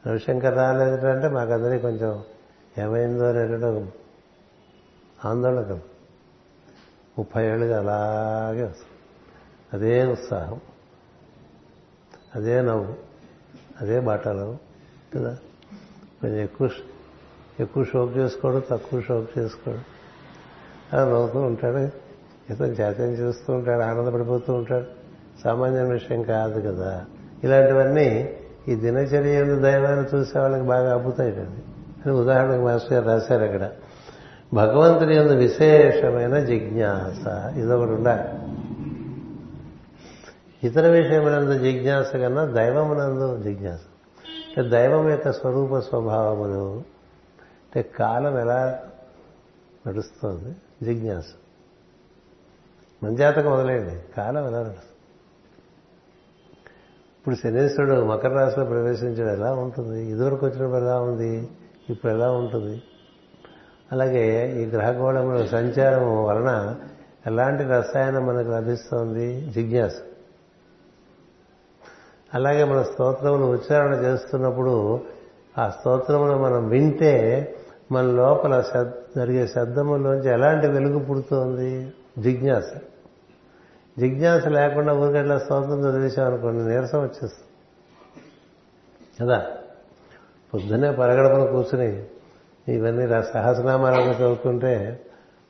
రవిశంకర్ రాలేదంటే మాకందరికీ కొంచెం ఏమైందో అనేటువంటి ఒక ఆందోళన కదా ముప్పై ఏళ్ళుగా అలాగే వస్తుంది. అదే ఉత్సాహం అదే నవ్వు అదే బాటలు కదా? కొంచెం ఎక్కువ ఎక్కువ షోక్ చేసుకోడు తక్కువ షోక్ చేసుకోడు అలా నవ్వుతూ ఉంటాడు ఇతను జాతీయం చేస్తూ ఉంటాడు ఆనందపడిపోతూ ఉంటాడు. సామాన్య విషయం కాదు కదా? ఇలాంటివన్నీ ఈ దినచర్య దైవాన్ని చూసే వాళ్ళకి బాగా అబ్బుతాయి అని ఉదాహరణకు మాస్టర్ గారు రాశారు అక్కడ. భగవంతుని ఎందు విశేషమైన జిజ్ఞాస. ఇదొకటి ఉండాలి. ఇతర విషయమునందు జిజ్ఞాస కన్నా దైవమునందు జిజ్ఞాస. అంటే దైవం యొక్క స్వరూప స్వభావములు అంటే కాలం ఎలా నడుస్తుంది జిజ్ఞాస. మంజాతకం మొదలైంది కాలం ఎలా నడుస్తుంది. ఇప్పుడు శనేశ్వరుడు మకర రాశిలో ప్రవేశించడం ఎలా ఉంటుంది? ఇదివరకు వచ్చినప్పుడు ఎలా ఉంది? ఇప్పుడు ఎలా ఉంటుంది? అలాగే ఈ గ్రహగోళముల సంచారం వలన ఎలాంటి రసాయనం మనకు లభిస్తోంది? జిజ్ఞాస. అలాగే మన స్తోత్రములు ఉచ్చారణ చేస్తున్నప్పుడు ఆ స్తోత్రమును మనం వింటే మన లోపల జరిగే శబ్దములోంచి ఎలాంటి వెలుగు పుడుతోంది? జిజ్ఞాస. జిజ్ఞాస లేకుండా ఊరికట్లా స్తోత్రం చదివేశామనుకోండి నీరసం వచ్చేస్తుంది. కదా? పొద్దున్నే పరగడపన కూర్చుని ఇవన్నీ సహస్రనామాలను చదువుతుంటే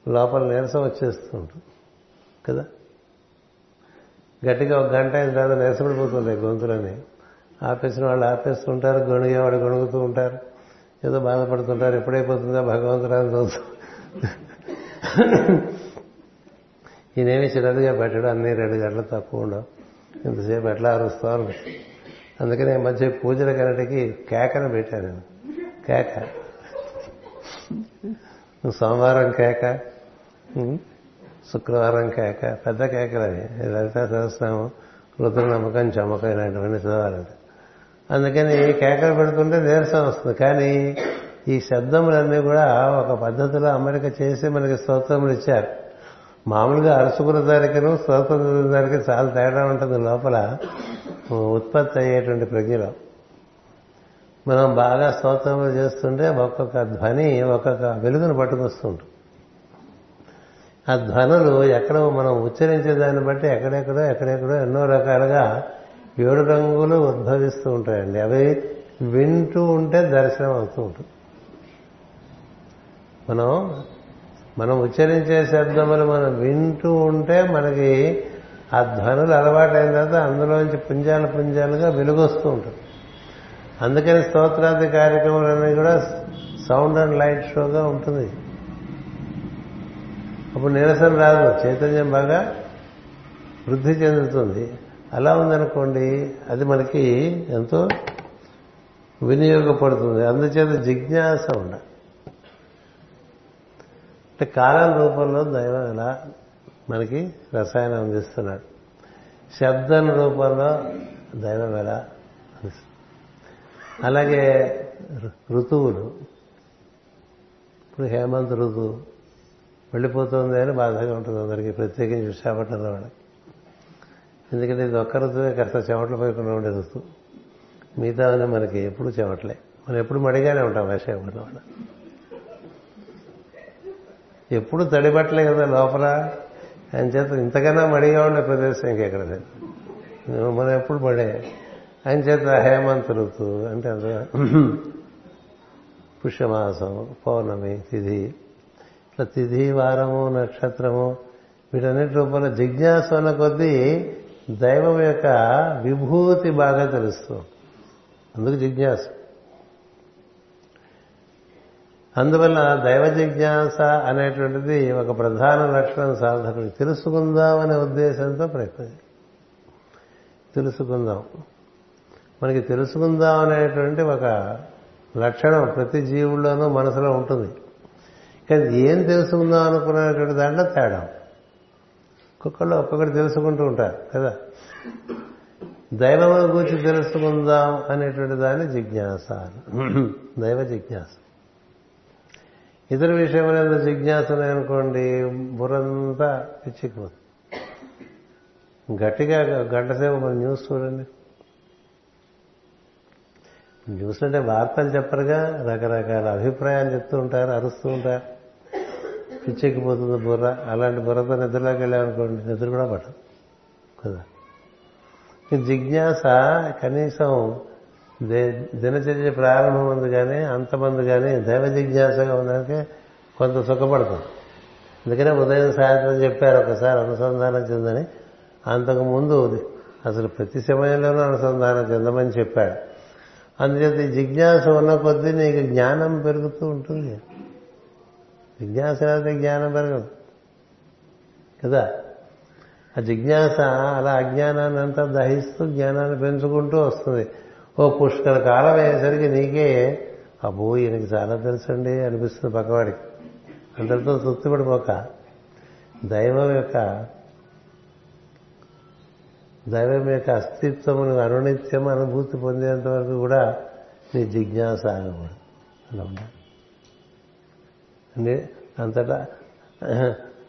లోపల నీరసం వచ్చేస్తుంటుంది. కదా? గట్టిగా ఒక గంట అయిన తర్వాత నీరసపడిపోతుంది గొంతులని. ఆపేసిన వాళ్ళు ఆపేస్తుంటారు గొణిగేవాడు గొణుగుతూ ఉంటారు. ఏదో బాధపడుతుంటారు ఎప్పుడైపోతుందో భగవంతురాని చదువుతూ ఈయనేమి చిన్నదిగా పెట్టడం అన్ని రెండు గంటలు తక్కువ ఉండవు. ఇంతసేపు ఎట్లా అరుస్తాను అందుకనే మధ్య పూజల కన్నటికి కేకను పెట్టాను నేను. కేక. సోమవారం కేక? శుక్రవారం కేక. పెద్ద కేకలు అవి. లలిత సహస్రనామం రుద్ర నమ్మకం చమ్మకం ఇలాంటివన్నీ చదవాలంటే అందుకని కేకలు పెడుతుంటే నీరసం వస్తుంది. కానీ ఈ శబ్దములన్నీ కూడా ఒక పద్ధతిలో అమరిక చేసి మనకి స్తోత్రములు ఇచ్చారు. మామూలుగా అరుసుకున్న దానికిను స్తోత్రం దానికి చాలా తేడా ఉంటుంది లోపల. ఉత్పత్తి అయ్యేటువంటి ప్రజ్ఞలో. మనం బాగా స్తోత్రములు చేస్తుంటే ఒక్కొక్క ధ్వని ఒక్కొక్క వెలుగును పట్టుకొస్తుంటాం. ఆ ధ్వనులు ఎక్కడ మనం ఉచ్చరించే దాన్ని బట్టి ఎక్కడెక్కడో ఎక్కడెక్కడో ఎన్నో రకాలుగా ఏడు రంగులు ఉద్భవిస్తూ ఉంటాయండి. అవి వింటూ ఉంటే దర్శనం అవుతూ ఉంటుంది. మనం మనం ఉచ్చరించే శబ్దములు మనం వింటూ ఉంటే మనకి ఆ ధ్వనులు అలవాటైన తర్వాత అందులోంచి పుంజాలు పుంజాలుగా వెలుగొస్తూ ఉంటుంది అందుకని స్తోత్రాది కార్యక్రమాలన్నీ కూడా సౌండ్ అండ్ లైట్ షోగా ఉంటుంది. అప్పుడు నిరసన రాదు చైతన్యం బాగా వృద్ధి చెందుతుంది. అలా ఉందనుకోండి అది మనకి ఎంతో వినియోగపడుతుంది. అందుచేత జిజ్ఞాస ఉండ అంటే కాలం రూపంలో దైవం ఎలా మనకి రసాయనం అందిస్తున్నాడు. శబ్దం రూపంలో దైవం ఎలా అలాగే ఋతువులు. ఇప్పుడు హేమంత్ ఋతువు వెళ్ళిపోతుంది అని బాధగా ఉంటుంది అందరికీ ప్రత్యేకించి విశాఖపట్నంలో వాళ్ళకి. ఎందుకంటే ఇది ఒక్క ఋతువే కాస్త చెమటలు పోయకుండా ఉండే ఋతువు మిగతా మనకి ఎప్పుడు చెమటలే. మనం ఎప్పుడు మడిగానే ఉంటాం విషయం ఎప్పుడు తడిబట్టలే కదా లోపల. అని చేత ఇంతకన్నా మడిగా ఉండే ప్రదేశం ఇంకెక్కడ లేదు. మనం ఎప్పుడు పడే ఆయన చేత హేమంత అంటే పుష్యమాసం పౌర్ణమి తిథి. ఇట్లా తిథి వారము నక్షత్రము వీటన్నిటి రూపంలో జిజ్ఞాస ఉన్న కొద్దీ దైవం యొక్క విభూతి బాగా తెలుస్తుంది. అందుకు జిజ్ఞాస. అందువల్ల దైవ జిజ్ఞాస అనేటువంటిది ఒక ప్రధాన లక్షణం సాధకుడు తెలుసుకుందాం అనే ఉద్దేశంతో ప్రయత్నం తెలుసుకుందాం. మనకి తెలుసుకుందాం అనేటువంటి ఒక లక్షణం ప్రతి జీవుల్లోనూ మనసులో ఉంటుంది. కానీ ఏం తెలుసుకుందాం అనుకునేటువంటి దాంట్లో తేడా. ఒక్కొక్కళ్ళు ఒక్కొక్కటి తెలుసుకుంటూ ఉంటారు కదా? దైవం గురించి తెలుసుకుందాం అనేటువంటి దాన్ని జిజ్ఞాస దైవ జిజ్ఞాస. ఇతర విషయములందు జిజ్ఞాస అనుకోండి బుర్రంతా పిచ్చికిపోతుంది గట్టిగా గంట సేపు మన న్యూస్ చూడండి. న్యూస్ వార్తలు చెప్పరుగా రకరకాల అభిప్రాయాలు చెప్తూ ఉంటారు అరుస్తూ ఉంటారు. పిచ్చెక్కిపోతుంది బుర్ర. అలాంటి బుర్రతో నిద్రలోకి వెళ్ళామనుకోండి నిద్ర కూడా పట్టదు. కదా? ఈ జిజ్ఞాస కనీసం దినచర్య ప్రారంభం ఉంది కానీ అంతమంది కానీ దైవ జిజ్ఞాసగా ఉండడానికి కొంత సుఖపడుతుంది. అందుకనే ఉదయం సాయంత్రం చెప్పారు ఒకసారి అనుసంధానం చెందని. అంతకు ముందు అసలు ప్రతి సమయంలోనూ అనుసంధానం చెందమని చెప్పాడు అందుచేత జిజ్ఞాస ఉన్న కొద్దీ నీకు జ్ఞానం పెరుగుతూ ఉంటుంది. జిజ్ఞాస లేకపోతే జ్ఞానం పెరగదు. కదా? ఆ జిజ్ఞాస అలా అజ్ఞానాన్ని అంతా దహిస్తూ జ్ఞానాన్ని పెంచుకుంటూ వస్తుంది. ఓ పుష్కర కాలం అయ్యేసరికి నీకే అబ్బో ఈయనకి చాలా తెలుసండి అనిపిస్తుంది పక్కవాడికి. అందరితో తృప్తిపడిపోక దైవం యొక్క దైవం యొక్క అస్తిత్వమును అనునిత్యం అనుభూతి పొందేంత వరకు కూడా నీ జిజ్ఞాస ఆగకూడదు. అలా ఉండాలి. అంతటా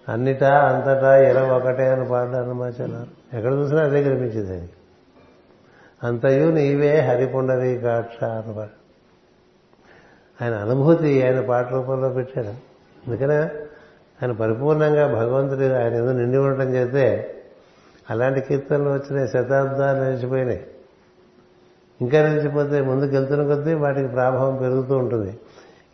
అన్నిటా అంతటా ఇలా ఒకటే అని పాడారు అన్నమాచారు ఎక్కడ చూసినా అదే కనిపించింది అది. అంతయు నీవే హరిపుండరి కాక్ష అన్నమాట ఆయన అనుభూతి ఆయన పాట రూపంలో పెట్టాడు. అందుకనే ఆయన పరిపూర్ణంగా భగవంతుడి ఆయన ఏదో నిండి ఉండటం చేస్తే అలాంటి కీర్తనలు వచ్చినాయి శతాబ్దాలు నిలిచిపోయినాయి. ఇంకా నిలిచిపోతే ముందుకు వెళ్తున్న కొద్దీ వాటికి ప్రభావం పెరుగుతూ ఉంటుంది.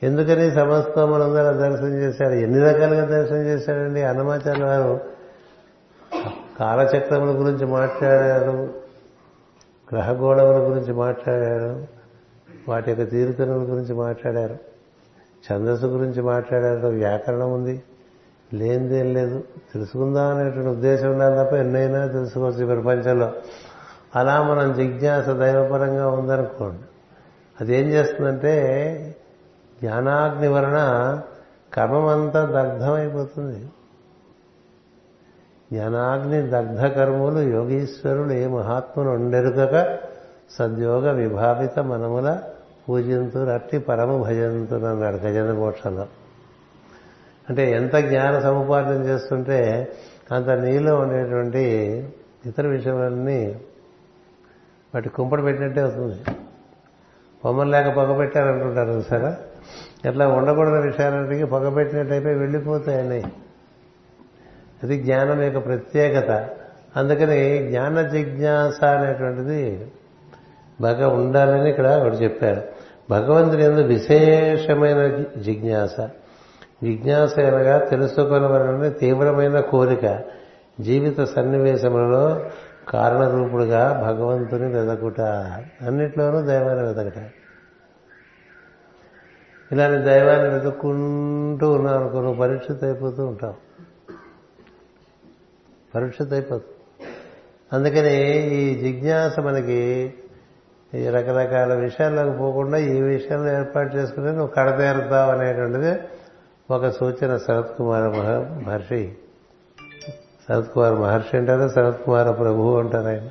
ఎందుకని సమస్తమనందరూ దర్శనం చేశాడు ఎన్ని రకాలుగా దర్శనం చేశాడండి అన్నమాచార్య వారు కాలచక్రముల గురించి మాట్లాడారు గ్రహగోళముల గురించి మాట్లాడారు వాటి యొక్క తీరుతనుల గురించి మాట్లాడారు ఛందస్సు గురించి మాట్లాడారు వ్యాకరణం ఉంది. లేనిదేం లేదు. తెలుసుకుందాం అనేటువంటి ఉద్దేశం ఉండాలి తప్ప ఎన్నైనా తెలుసుకోవచ్చు ఈ ప్రపంచంలో. అలా మనం జిజ్ఞాస దైవపరంగా ఉందనుకోండి. అదేం చేస్తుందంటే జ్ఞానాగ్ని వలన కర్మమంతా దగ్ధమైపోతుంది. జ్ఞానాగ్ని దగ్ధ కర్మలు యోగీశ్వరులు ఏ మహాత్మును ఉండెరుకక సద్యోగ విభావిత మనముల పూజింతు రట్టి పరమ భజంతులు అన్నాడు గజేంద్ర మోక్షంలో. అంటే ఎంత జ్ఞాన సముపార్జన చేస్తుంటే అంత నీలో ఉండేటువంటి ఇతర విషయాలన్నీ వాటి కుంపడి పెట్టినట్టే అవుతుంది బొమ్మలు లేక పొగ పెట్టారంటుంటారు సరే? ఎట్లా ఉండకూడని విషయాలన్నిటికీ పొగ పెట్టినట్టయిపోయి వెళ్ళిపోతాయని. అది జ్ఞానం యొక్క ప్రత్యేకత. అందుకని జ్ఞాన జిజ్ఞాస అనేటువంటిది బాగా ఉండాలని ఇక్కడ ఒకటి చెప్పారు భగవంతుని ఎందు విశేషమైన జిజ్ఞాస. జిజ్ఞాస అనగా తెలుసుకోవాలని తీవ్రమైన కోరిక జీవిత సన్నివేశములలో కారణరూపుడుగా భగవంతుని వెదకుట. అన్నిట్లోనూ దైవాన్ని వెదకట. ఇలాంటి దైవాన్ని వెతుక్కుంటూ ఉన్నాం అనుకో నువ్వు పరీక్షిత్ అయిపోతూ ఉంటావు. పరీక్షిత్ అయిపోతుంది అందుకని ఈ జిజ్ఞాస మనకి ఈ రకరకాల విషయాల్లోకి పోకుండా ఈ విషయాలను ఏర్పాటు చేసుకుని నువ్వు కడతేరుతావు అనేటువంటిది ఒక సూచన శరత్ కుమార మహర్షి. శరత్ కుమార్ మహర్షి అంటారు శరత్ కుమార ప్రభువు అంటారు ఆయన.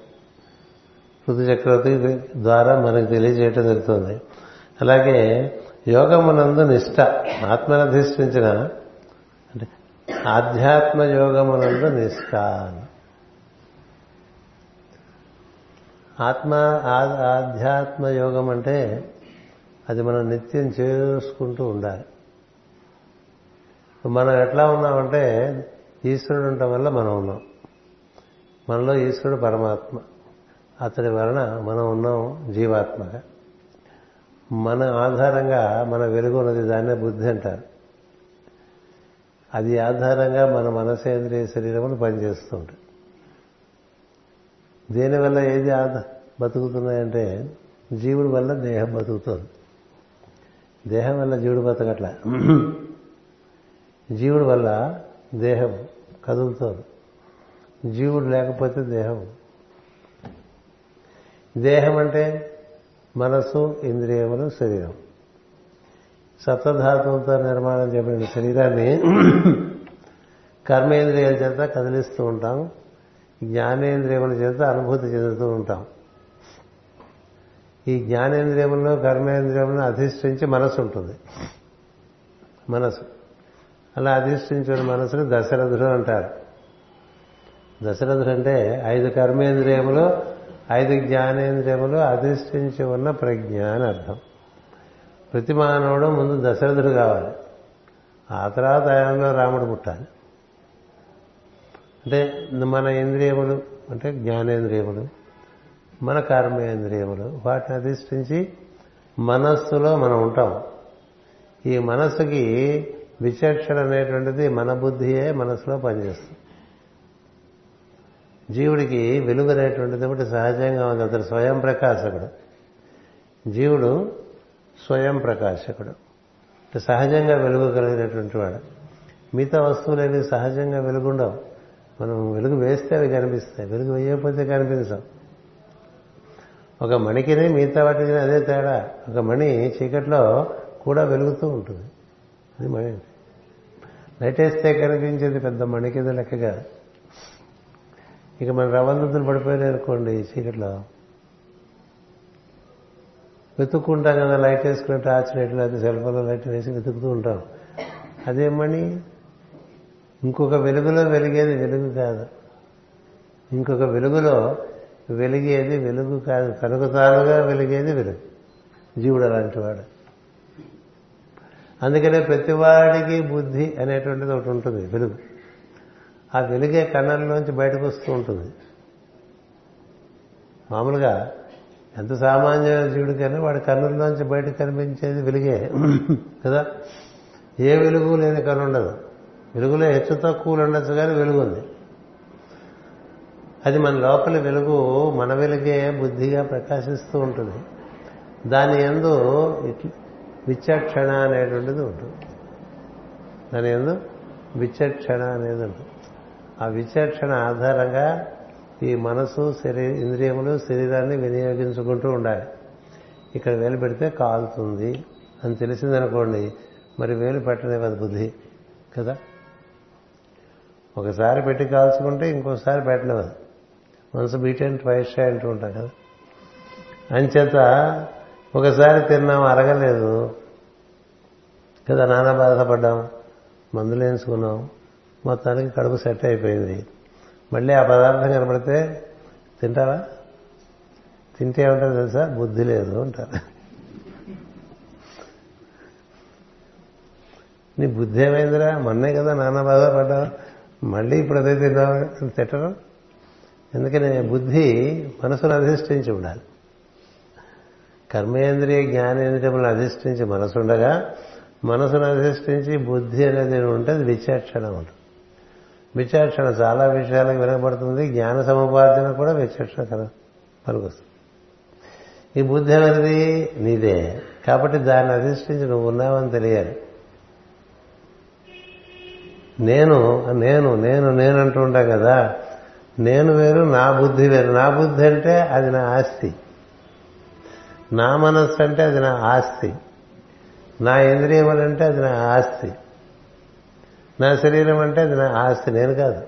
ఋతు చక్రవర్తి ద్వారా మనకు తెలియజేయటం జరుగుతుంది. అలాగే యోగమునందు నిష్ట ఆత్మనధిష్ఠించిన అంటే ఆధ్యాత్మ యోగమునందు నిష్ట ఆత్మ ఆధ్యాత్మ యోగం అంటే అది మనం నిత్యం చేసుకుంటూ ఉండాలి. మనం ఎట్లా ఉన్నామంటే ఈశ్వరుడు ఉండటం వల్ల మనం ఉన్నాం. మనలో ఈశ్వరుడు పరమాత్మ. అతడి వలన మనం ఉన్నాం జీవాత్మగా మన ఆధారంగా మన వెలుగు ఉన్నది దాన్నే బుద్ధి అంటారు. అది ఆధారంగా మన మనసేంద్రియ శరీరములు పనిచేస్తూ ఉంటాయి దేనివల్ల ఏది ఆధార బతుకుతున్నాయంటే జీవుడి వల్ల దేహం బతుకుతుంది. దేహం వల్ల జీవుడు బతకట్లా. జీవుడి వల్ల దేహం కదులుతోంది. జీవుడు లేకపోతే దేహం. దేహం అంటే మనసు ఇంద్రియములు శరీరం. సప్తధాతువులతో నిర్మాణం చేయబడిన శరీరాన్ని కర్మేంద్రియాల చేత కదిలిస్తూ ఉంటాం జ్ఞానేంద్రియముల చేత అనుభూతి చెందుతూ ఉంటాం. ఈ జ్ఞానేంద్రియములను కర్మేంద్రియములను అధిష్ఠించి మనసు ఉంటుంది. మనసు అలా అధిష్ఠించిన మనసుని దశరథుడు అంటారు. దశరథుడు అంటే ఐదు కర్మేంద్రియములు ఐదు జ్ఞానేంద్రియములు అధిష్ఠించి ఉన్న ప్రజ్ఞ అని అర్థం. ప్రతి మానవుడు ముందు దశరథుడు కావాలి. ఆ తర్వాత ఆయనలో రాముడు పుట్టాలి. అంటే మన ఇంద్రియములు అంటే జ్ఞానేంద్రియములు మన కర్మేంద్రియములు వాటిని అధిష్ఠించి మనస్సులో మనం ఉంటాం. ఈ మనస్సుకి విచక్షణ అనేటువంటిది మన బుద్ధియే మనసులో పనిచేస్తుంది. జీవుడికి వెలుగు అనేటువంటిది ఒకటి సహజంగా ఉంది. అతడు స్వయం ప్రకాశకుడు. జీవుడు స్వయం ప్రకాశకుడు. సహజంగా వెలుగు కలిగినటువంటి వాడు. మిగతా వస్తువులేవి సహజంగా వెలుగుండవు. మనం వెలుగు వేస్తే అవి కనిపిస్తాయి. వెలుగు వేయకపోతే కనిపించవు. ఒక మణికిని మిగతా వాటికి అదే తేడా. ఒక మణి చీకట్లో కూడా వెలుగుతూ ఉంటుంది. అది మణి అంటే. వేస్తే కనిపించేది పెద్ద మణి కింద లెక్కగా. ఇక మన రవందుతులు పడిపోయినాయి అనుకోండి ఈ చీకట్లో. వెతుక్కుంటాం కదా లైట్ వేసుకుని టార్చ్ లైట్ లేకపోతే సెల్ ఫోన్లో లైట్ వేసి వెతుకుతూ ఉంటాం. అదేమని ఇంకొక వెలుగులో వెలిగేది వెలుగు కాదు. ఇంకొక వెలుగులో వెలిగేది వెలుగు కాదు. తనకు తానుగా వెలిగేది వెలుగు. జీవుడు అలాంటి వాడు. అందుకనే ప్రతివాడికి బుద్ధి అనేటువంటిది ఒకటి ఉంటుంది వెలుగు. ఆ వెలుగే కన్నుల్లోంచి బయటకు వస్తూ ఉంటుంది. మామూలుగా ఎంత సామాన్య జీవుడికైనా వాడి కన్నుల్లోంచి బయటకు కనిపించేది వెలుగే కదా? ఏ వెలుగు లేని కన్ను ఉండదు. వెలుగులో హెచ్చు తక్కువలు ఉండొచ్చు కానీ వెలుగు ఉంది. అది మన లోపల వెలుగు మన వెలుగే బుద్ధిగా ప్రకాశిస్తూ ఉంటుంది. దాని ఎందు విచక్షణ అనేటువంటిది ఉంటుంది. దాని ఎందు విచక్షణ అనేది ఉంటుంది. ఆ విచక్షణ ఆధారంగా ఈ మనసు శరీర ఇంద్రియములు శరీరాన్ని వినియోగించుకుంటూ ఉండాలి. ఇక్కడ వేలు పెడితే కాలుతుంది అని తెలిసిందనుకోండి మరి వేలు పెట్టలేదు బుద్ధి? కదా? ఒకసారి పెట్టి కాల్చుకుంటే ఇంకోసారి పెట్టలేదు మనసు బీట్ అండ్ ట్వైస్ అంటూ ఉంటాం కదా? అంచేత ఒకసారి తిన్నాం అరగలేదు. కదా నానా బాధపడ్డాం మందులు వేసుకున్నాం మొత్తానికి కడుపు సెట్ అయిపోయింది. మళ్ళీ ఆ పదార్థం కనబడితే తింటావా? తింటే ఏమంటారు తెలుసా? బుద్ధి లేదు అంటారు. నీ బుద్ధి ఏమైందిరా? మొన్నే కదా నాన్న బాధపడ్డావు. మళ్ళీ ఇప్పుడు అదే తిన్నావు తిట్టరు ఎందుకని? బుద్ధి మనసును అధిష్ఠించి ఉండాలి. కర్మేంద్రియ జ్ఞానేంద్రియములను అధిష్ఠించి మనసు ఉండగా మనసును అధిష్ఠించి బుద్ధి అనేది ఉంటే అది విచక్షణ ఉంటుంది విచక్షణ చాలా విషయాలకు వినబడుతుంది జ్ఞాన సముపార్జన కూడా విచక్షణ కన పనికొస్తుంది ఈ బుద్ధి అనేది నీదే కాబట్టి దాన్ని అధిష్ఠించి నువ్వు ఉన్నావని తెలియాలి. నేను నేను నేను నేను అంటూ ఉంటా కదా నేను వేరు నా బుద్ధి వేరు. నా బుద్ధి అంటే అది నా ఆస్తి. నా మనస్సు అంటే అది నా ఆస్తి. నా ఇంద్రియములంటే అది నా ఆస్తి. నా శరీరం అంటే అది నా ఆస్తి నేను కాదు.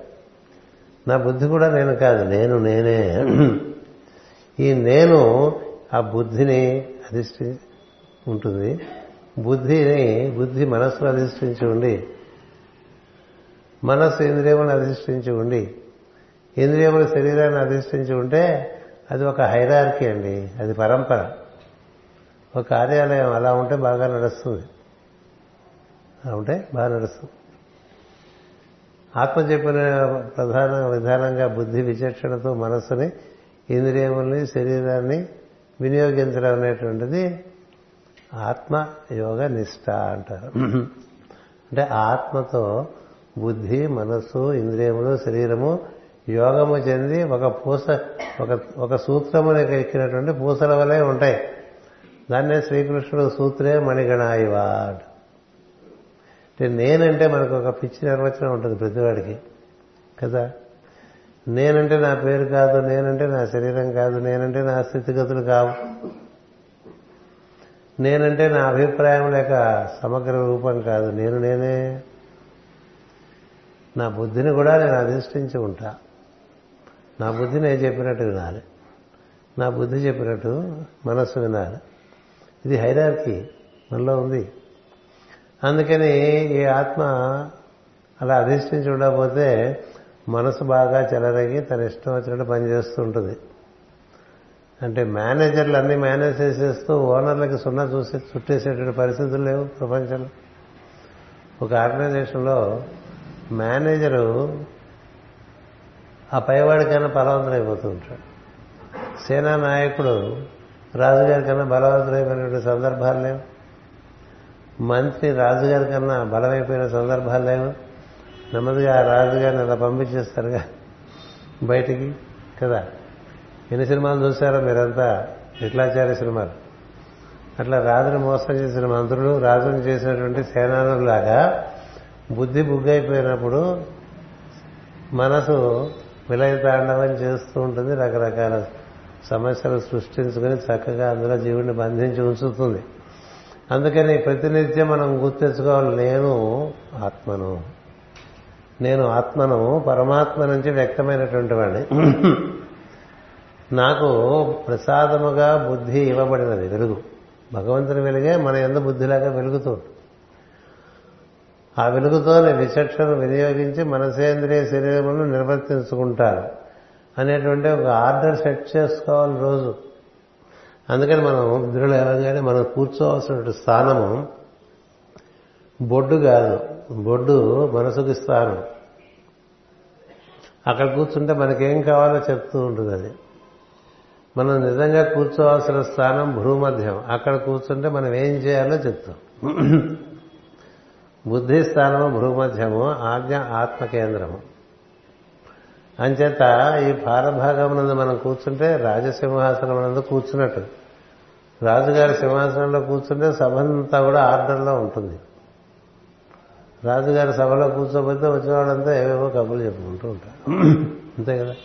నా బుద్ధి కూడా నేను కాదు నేను నేనే. ఈ నేను ఆ బుద్ధిని అధిష్ఠి ఉంటుంది. బుద్ధిని బుద్ధి మనస్సును అధిష్ఠించి ఉండి మనస్సు ఇంద్రియములను అధిష్ఠించి ఉండి ఇంద్రియముల శరీరాన్ని అధిష్ఠించి ఉంటే అది ఒక హైరార్కీ అండి అది పరంపర. ఒక కార్యాలయం అలా ఉంటే బాగా నడుస్తుంది. అలా ఉంటే బాగా నడుస్తుంది. ఆత్మ చెప్పిన ప్రధాన విధానంగా బుద్ధి విచక్షణతో మనస్సుని ఇంద్రియముల్ని శరీరాన్ని వినియోగించడం అనేటువంటిది ఆత్మ యోగ నిష్ట అంటారు. అంటే ఆత్మతో బుద్ధి మనస్సు ఇంద్రియములు శరీరము యోగము చెంది ఒక పూస ఒక ఒక సూత్రముని ఎక్కినటువంటి పూసల వలె ఉంటాయి. దాన్నే శ్రీకృష్ణుడు సూత్రే మణిగణాయివా అంటే నేనంటే మనకు ఒక పిచ్చి నిర్వచనం ఉంటుంది ప్రతివాడికి. కదా? నేనంటే నా పేరు కాదు నేనంటే నా శరీరం కాదు నేనంటే నా స్థితిగతులు కావు. నేనంటే నా అభిప్రాయం లేక సమగ్ర రూపం కాదు నేను నేనే. నా బుద్ధిని కూడా నేను అధిష్ఠించి ఉంటా. నా బుద్ధి నేను చెప్పినట్టు వినాలి. నా బుద్ధి చెప్పినట్టు మనస్సు వినాలి. ఇది హైరార్కి మనలో ఉంది. అందుకని ఈ ఆత్మ అలా అధిష్ఠించి ఉండకపోతే మనసు బాగా చెలరగి తన ఇష్టం వచ్చినట్టు పనిచేస్తూ ఉంటుంది. అంటే మేనేజర్లు అన్ని మేనేజ్ చేసేస్తూ ఓనర్లకి సున్నా చూసి చుట్టేసేటువంటి పరిస్థితులు లేవు ప్రపంచంలో. ఒక ఆర్గనైజేషన్లో మేనేజరు ఆ పైవాడికైనా బలవంతుడైపోతూ ఉంటాడు. సేనా నాయకుడు రాజుగారి కన్నా బలవంతుడైపోయినటువంటి సందర్భాలు లేవు. మంత్రి రాజుగారి కన్నా బలమైపోయిన సందర్భాలు లేవు. నెమ్మదిగా ఆ రాజుగారిని అలా పంపించేస్తారుగా బయటికి కదా? ఎన్ని సినిమాలు చూసారో మీరంతా? విట్లాచార్య సినిమాలు. అట్లా రాజుని మోసం చేసిన మంత్రులు రాజుని చేసినటువంటి సేనానులాగా బుద్ధి బుగ్గైపోయినప్పుడు మనసు విలయతాండవం చేస్తూ ఉంటుంది రకరకాల సమస్యలు సృష్టించుకుని చక్కగా అందులో జీవుడిని బంధించి ఉంచుతుంది. అందుకని ప్రతినిత్యం మనం గుర్తించుకోవాలి నేను ఆత్మను. నేను ఆత్మను పరమాత్మ నుంచి వ్యక్తమైనటువంటి వాడిని నాకు ప్రసాదముగా బుద్ధి ఇవ్వబడినది వెలుగు. భగవంతుని వెలుగే మన ఎందు బుద్ధిలాగా వెలుగుతుంది ఆ వెలుగుతోనే విచక్షణ వినియోగించి మనసేంద్రియ శరీరమును నిర్వర్తించుకుంటారు. అనేటువంటి ఒక ఆర్డర్ సెట్ చేసుకోవాలి రోజు. అందుకని మనం నిద్రలు లేవగానే మనం కూర్చోవలసినటువంటి స్థానము బొడ్డు కాదు. బొడ్డు మనసుకి స్థానం. అక్కడ కూర్చుంటే మనకేం కావాలో చెప్తూ ఉంటుంది అది. మనం నిజంగా కూర్చోవాల్సిన స్థానం భూమధ్యం అక్కడ కూర్చుంటే మనం ఏం చేయాలో చెప్తాం. బుద్ధి స్థానము భూమధ్యము ఆజ్ఞ ఆత్మ కేంద్రము అంచేత ఈ పారభాగమునందు మనం కూర్చుంటే రాజసింహాసనం నందు కూర్చున్నట్టు. రాజుగారి సింహాసనంలో కూర్చుంటే సభంతా కూడా ఆర్డర్లో ఉంటుంది. రాజుగారి సభలో కూర్చోబోతే వచ్చిన వాళ్ళంతా ఏవేవో కబుర్లు చెప్పుకుంటూ ఉంటారు. అంతే కదా?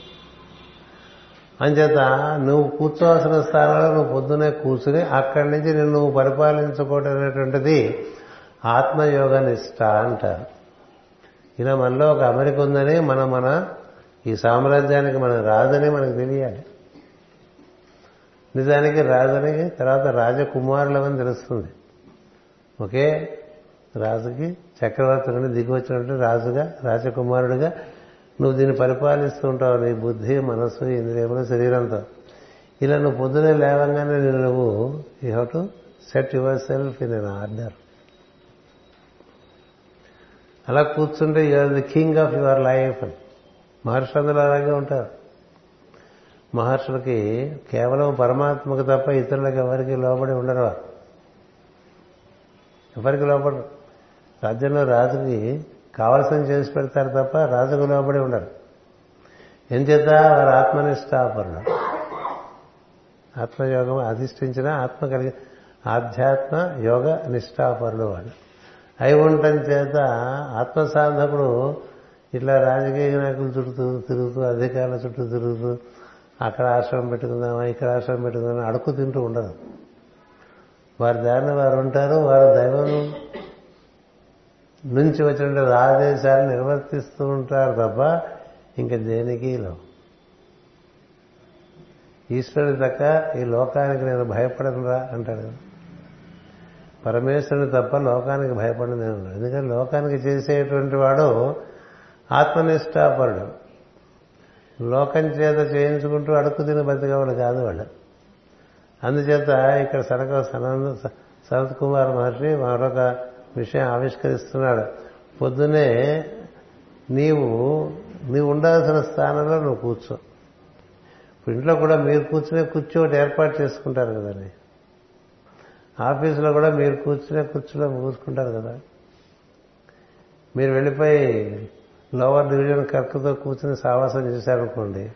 అంచేత నువ్వు కూర్చోవలసిన స్థానంలో నువ్వు పొద్దునే కూర్చుని అక్కడి నుంచి నిన్ను నువ్వు పరిపాలించుకోవటం అనేటువంటిది ఆత్మయోగ నిష్ట అంటారు. ఇలా మనలో ఒక అమెరిక ఉందని మనం మన ఈ సామ్రాజ్యానికి మనం రాదని మనకు తెలియాలి. నిజానికి రాజని తర్వాత రాజకుమారులమని తెలుస్తుంది. ఒకే రాజుకి చక్రవర్తి నుండి దిగి వచ్చినట్టు రాజుగా రాజకుమారుడిగా నువ్వు దీన్ని పరిపాలిస్తూ ఉంటావు. నీ బుద్ధి మనస్సు ఇంద్రియములు శరీరంతో. ఇలా నువ్వు పొద్దునే లేవంగానే నేను నువ్వు you have to set yourself in an order. అలా కూర్చుంటే you are the king of your life అని. మహర్షులందరూ అలాగే ఉంటారు. మహర్షులకి కేవలం పరమాత్మకు తప్ప ఇతరులకు ఎవరికి లోబడి ఉండరు. వారు ఎవరికి లోబడరు? రాజ్యంలో రాజుకి కావలసిన చేసి పెడతారు తప్ప రాజుకు లోబడి ఉండరు. ఎంచేత వారు ఆత్మనిష్టాపరణ ఆత్మయోగం అధిష్ఠించిన ఆత్మ కలిగి ఆధ్యాత్మ యోగ నిష్ఠాపరులు వాడు అయి ఉండటం చేత ఆత్మ సాధకుడు ఇట్లా రాజకీయ నాయకులు చుట్టూ తిరుగుతూ అధికారుల చుట్టూ తిరుగుతూ అక్కడ ఆశ్రమం పెట్టుకుందామా ఇక్కడ ఆశ్రమం పెట్టుకుందామా అడుక్కు తింటూ ఉండదు వారి దారిని వారు ఉంటారు వారి దైవం నుంచి వచ్చిన ఆదేశాలు నిర్వర్తిస్తూ ఉంటారు తప్ప ఇంకా దేనికి లో ఈశ్వరుడి తక్క ఈ లోకానికి నేను భయపడనురా అంటాడు కదా. పరమేశ్వరుని తప్ప లోకానికి భయపడను నేను ఎందుకంటే లోకానికి చేసేటువంటి వాడు ఆత్మనిష్టాపరుడు. లోకం చేత చేయించుకుంటూ అడుక్కు తిని బతికేవాడు కాదు వాళ్ళు అందుచేత ఇక్కడ సనక సనంద సనత్ కుమార్ మహర్షి మరొక విషయం ఆవిష్కరిస్తున్నాడు. పొద్దునే నీవు నీవు ఉండాల్సిన స్థానంలో నువ్వు కూర్చో. ఇప్పుడు ఇంట్లో కూడా మీరు కూర్చునే కుర్చీ ఒకటి ఏర్పాటు చేసుకుంటారు కదండి ఆఫీసులో కూడా మీరు కూర్చునే కుర్చీలో కూర్చుంటారు కదా. మీరు వెళ్ళిపోయి లోవర్ డివిజన్ కర్కతో కూర్చుని సావాసం చేశారనుకోండి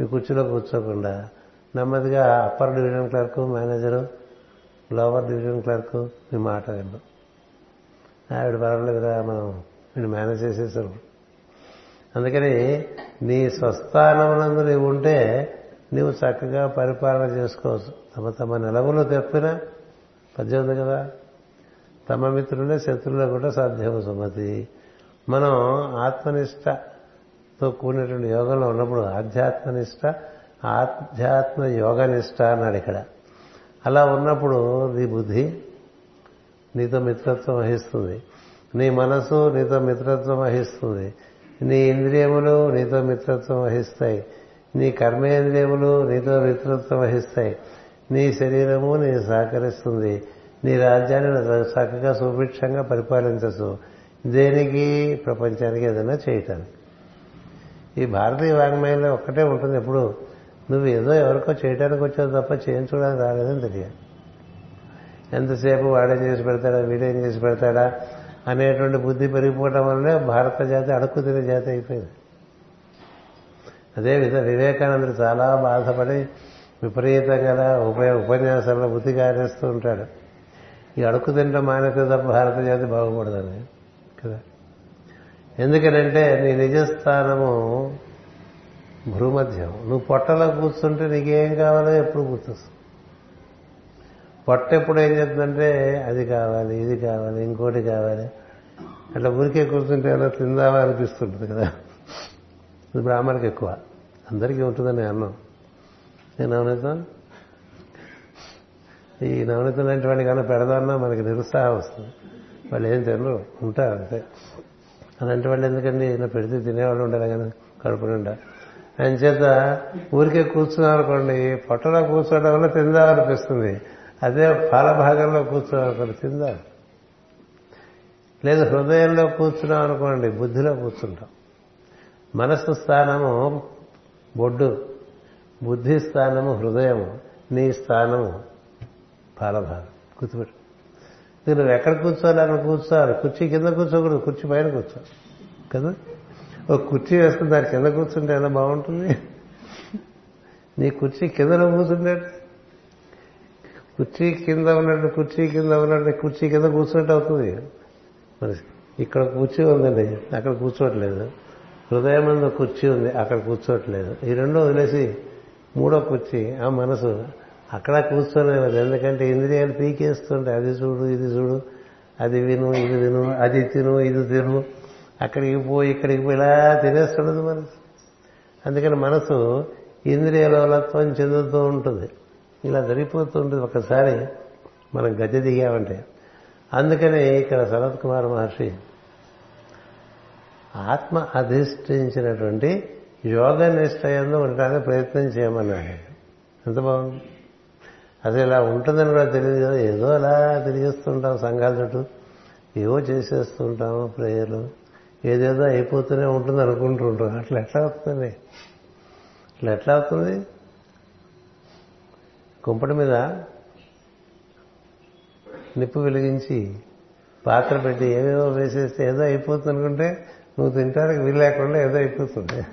మీ కుర్చీలో కూర్చోకుండా నెమ్మదిగా upper division clerk manager lower division clerk మీ మాట విన్ను ఆవిడ పర్వాలేదురా మనం వీడు మేనేజ్ చేసేసారు అందుకని నీ స్వస్థానమునందు నీవు ఉంటే నీవు చక్కగా పరిపాలన చేసుకోవచ్చు. తమ తమ నిలవులు తెప్పిన పద్దెనిమిది కదా తమ మిత్రులే శత్రువులు కూడా సాధ్యము సుమతి. మనం ఆత్మనిష్టతో కూడినటువంటి యోగంలో ఉన్నప్పుడు ఆధ్యాత్మనిష్ట ఆధ్యాత్మ యోగనిష్ట అన్నాడు ఇక్కడ. అలా ఉన్నప్పుడు నీ బుద్ధి నీతో మిత్రత్వం వహిస్తుంది. నీ మనసు నీతో మిత్రత్వం వహిస్తుంది. నీ ఇంద్రియములు నీతో మిత్రత్వం వహిస్తాయి. నీ కర్మేంద్రియములు నీతో మిత్రత్వం వహిస్తాయి. నీ శరీరము నీ సహకరిస్తుంది. నీ రాజ్యాన్ని చక్కగా సుభిక్షంగా పరిపాలించచ్చు. దేనికి? ప్రపంచానికి ఏదైనా చేయటానికి. ఈ భారతీయ వాంగ్మయంలో ఒక్కటే ఉంటుంది. ఎప్పుడు నువ్వు ఏదో ఎవరికో చేయడానికి వచ్చావు తప్ప చేయించుకోవడానికి రాలేదని తెలియాలి ఎంతసేపు వాడేం చేసి పెడతాడా వీడేం చేసి పెడతాడా అనేటువంటి బుద్ధి పెరిగిపోవడం వల్లనే భారత జాతి అడుక్కు తినే జాతి అయిపోయింది. అదే వివేకానందుడు చాలా బాధపడి విపరీతంగా ఉప ఉపన్యాసాల్లో బుద్ధి కారేస్తూ ఉంటాడు. ఈ అడుక్కు తింటే మానేస్తే తప్ప భారత జాతి బాగుపడదని. కదా. ఎందుకనంటే నీ నిజస్థానము భూమధ్యం నువ్వు పొట్టలో కూర్చుంటే నీకేం కావాలో ఎప్పుడు గుర్తొస్తుంది. పొట్ట ఎప్పుడు ఏం చెప్తుందంటే అది కావాలి ఇది కావాలి ఇంకోటి కావాలి. అట్లా ఊరికే కూర్చుంటే ఏమైనా తిందామా అనిపిస్తుంటుంది కదా. ఇది బ్రాహ్మణకి ఎక్కువ. అందరికీ ఉంటుందని అన్నం. నేను నవనీతం? ఈ నవనీతం లాంటి వాడికి కన్నా పెడదామన్నా మనకి నిరుత్సాహం వస్తుంది. వాళ్ళు ఏం తినరు ఉంటారు అంతే. అలాంటి వాళ్ళు ఎందుకండి? ఇలా పెడితే తినేవాళ్ళు ఉండాలి కానీ కడుపు నిండా ఆయన చేత ఊరికే కూర్చున్నారనుకోండి పొట్టలో కూర్చోవడం వల్ల తిందామనిపిస్తుంది. అదే పాల భాగంలో తిందా. లేదు హృదయంలో కూర్చున్నాం అనుకోండి బుద్ధిలో కూర్చుంటాం. మనసు స్థానము బొడ్డు బుద్ధి స్థానము హృదయము నీ స్థానము పాలభాగం. గుర్తుపెట్టు. నువ్వు ఎక్కడ కూర్చోవాలి? అక్కడ కూర్చోవాలి. కుర్చీ కింద కూర్చోకూడదు. కుర్చీ పైన కూర్చో కదా? ఒక కుర్చీ వేసుకుని దాని కింద కూర్చుంటే ఎలా బాగుంటుంది? నీ కుర్చీ కిందలో కూర్చుంటే కుర్చీ కింద ఉన్నట్టు కుర్చీ కింద ఉన్నట్టు కుర్చీ కింద కూర్చున్నట్టు అవుతుంది. మరి ఇక్కడ కుర్చీ ఉందండి. అక్కడ కూర్చోవట్లేదు. హృదయం కుర్చీ ఉంది. అక్కడ కూర్చోవట్లేదు. ఈ రెండో వదిలేసి మూడో కుర్చీ. ఆ మనసు అక్కడ కూర్చోలేదు ఎందుకంటే ఇంద్రియాలు పీకేస్తుంటే అది చూడు ఇది చూడు అది విను ఇది విను అది తిను ఇది తిను. అక్కడికి పోయి ఇక్కడికి పోయి ఇలా తినేస్తుండదు మనసు అందుకని మనసు ఇంద్రియలోలత్వం చెందుతూ ఉంటుంది. ఇలా జరిగిపోతుంటుంది ఒకసారి మనం గద్దె దిగామంటే. అందుకని ఇక్కడ శరత్ కుమార్ మహర్షి ఆత్మ అధిష్ఠించినటువంటి యోగ నిశ్చయంలో ఉండడానికి ప్రయత్నం చేయమన్నాడు. ఎంత బాగుంది. అసలు ఇలా ఉంటుందని కూడా తెలియదు కదా. ఏదో అలా తిరిగిస్తుంటాం సంఘాల చుట్టూ. ఏవో చేసేస్తుంటాము ప్రేయర్లు. ఏదేదో అయిపోతూనే ఉంటుంది అనుకుంటూ ఉంటాం అట్లా ఎట్లా అవుతుంది అట్లా ఎట్లా అవుతుంది? కుంపటి మీద నిప్పు వెలిగించి పాత్ర పెట్టి ఏవేవో వేసేస్తే ఏదో అయిపోతుంది అనుకుంటే నువ్వు తింటానికి వీలు లేకుండా ఏదో అయిపోతుంది.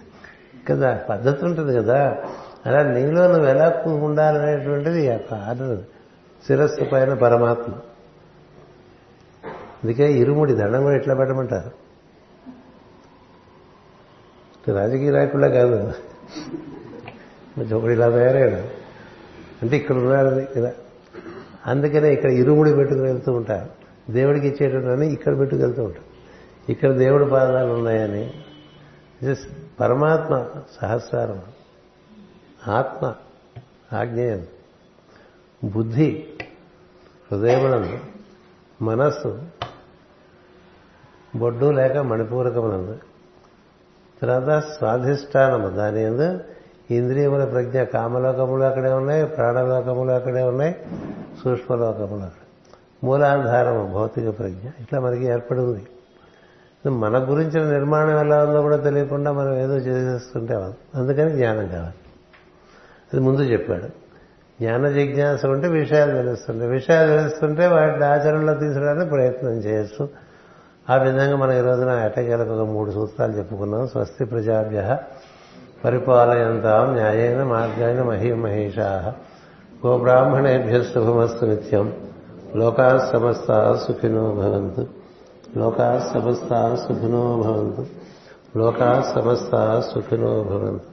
కదా పద్ధతి ఉంటుంది కదా. అలా నీలో నువ్వు ఎలా ఉండాలనేటువంటిది ఆర్డర్ శిరస్సు పైన పరమాత్మ. అందుకే ఇరుముడి దండం కూడా ఎట్లా పెట్టమంటారు? రాజకీయ నాయకుడా కాదు. ఒకడు ఇలా తయారాడు అంటే ఇక్కడ ఉన్నాడు ఇలా అందుకనే ఇక్కడ ఇరుముడి పెట్టుకుని వెళ్తూ ఉంటారు. దేవుడికి ఇచ్చేటని ఇక్కడ పెట్టుకు వెళ్తూ ఉంటారు. ఇక్కడ దేవుడి పాదాలు ఉన్నాయని. పరమాత్మ సహస్రారం. ఆత్మ ఆజ్ఞేయం బుద్ధి హృదయమునందు మనస్సు బొడ్డు లేక మణిపూరకమునందు. తర్వాత స్వాధిష్టానము దాని ఎందు ఇంద్రియముల ప్రజ్ఞ కామలోకములు అక్కడే ఉన్నాయి ప్రాణలోకములు అక్కడే ఉన్నాయి సూక్ష్మలోకములు అక్కడ. మూలాధారము భౌతిక ప్రజ్ఞ ఇట్లా మనకి ఏర్పడి ఉంది మన గురించిన నిర్మాణం ఎలా ఉందో కూడా తెలియకుండా మనం ఏదో చేసేస్తుంటే అందుకని జ్ఞానం కావాలి. ఇది ముందు చెప్పాడు. జ్ఞాన జిజ్ఞాస ఉంటే విషయాలు తెలుస్తుంటాయి. విషయాలు తెలుస్తుంటే వాటిని ఆచరణలో తీసుకోవడానికి ప్రయత్నం చేయొచ్చు ఆ విధంగా మనం ఈ రోజున ఎటకేలకు ఒక మూడు సూత్రాలు చెప్పుకున్నాం. స్వస్తి ప్రజాభ్య పరిపాలయంతాం న్యాయేన మార్గాయన మహీమహేషా గోబ్రాహ్మణేభ్య శుభమస్తు నిత్యం. లోకా సమస్త సుఖినో భవంతు. లోకా సమస్త సుఖినో భవంతు. లోకా సమస్త సుఖినో భవంతు.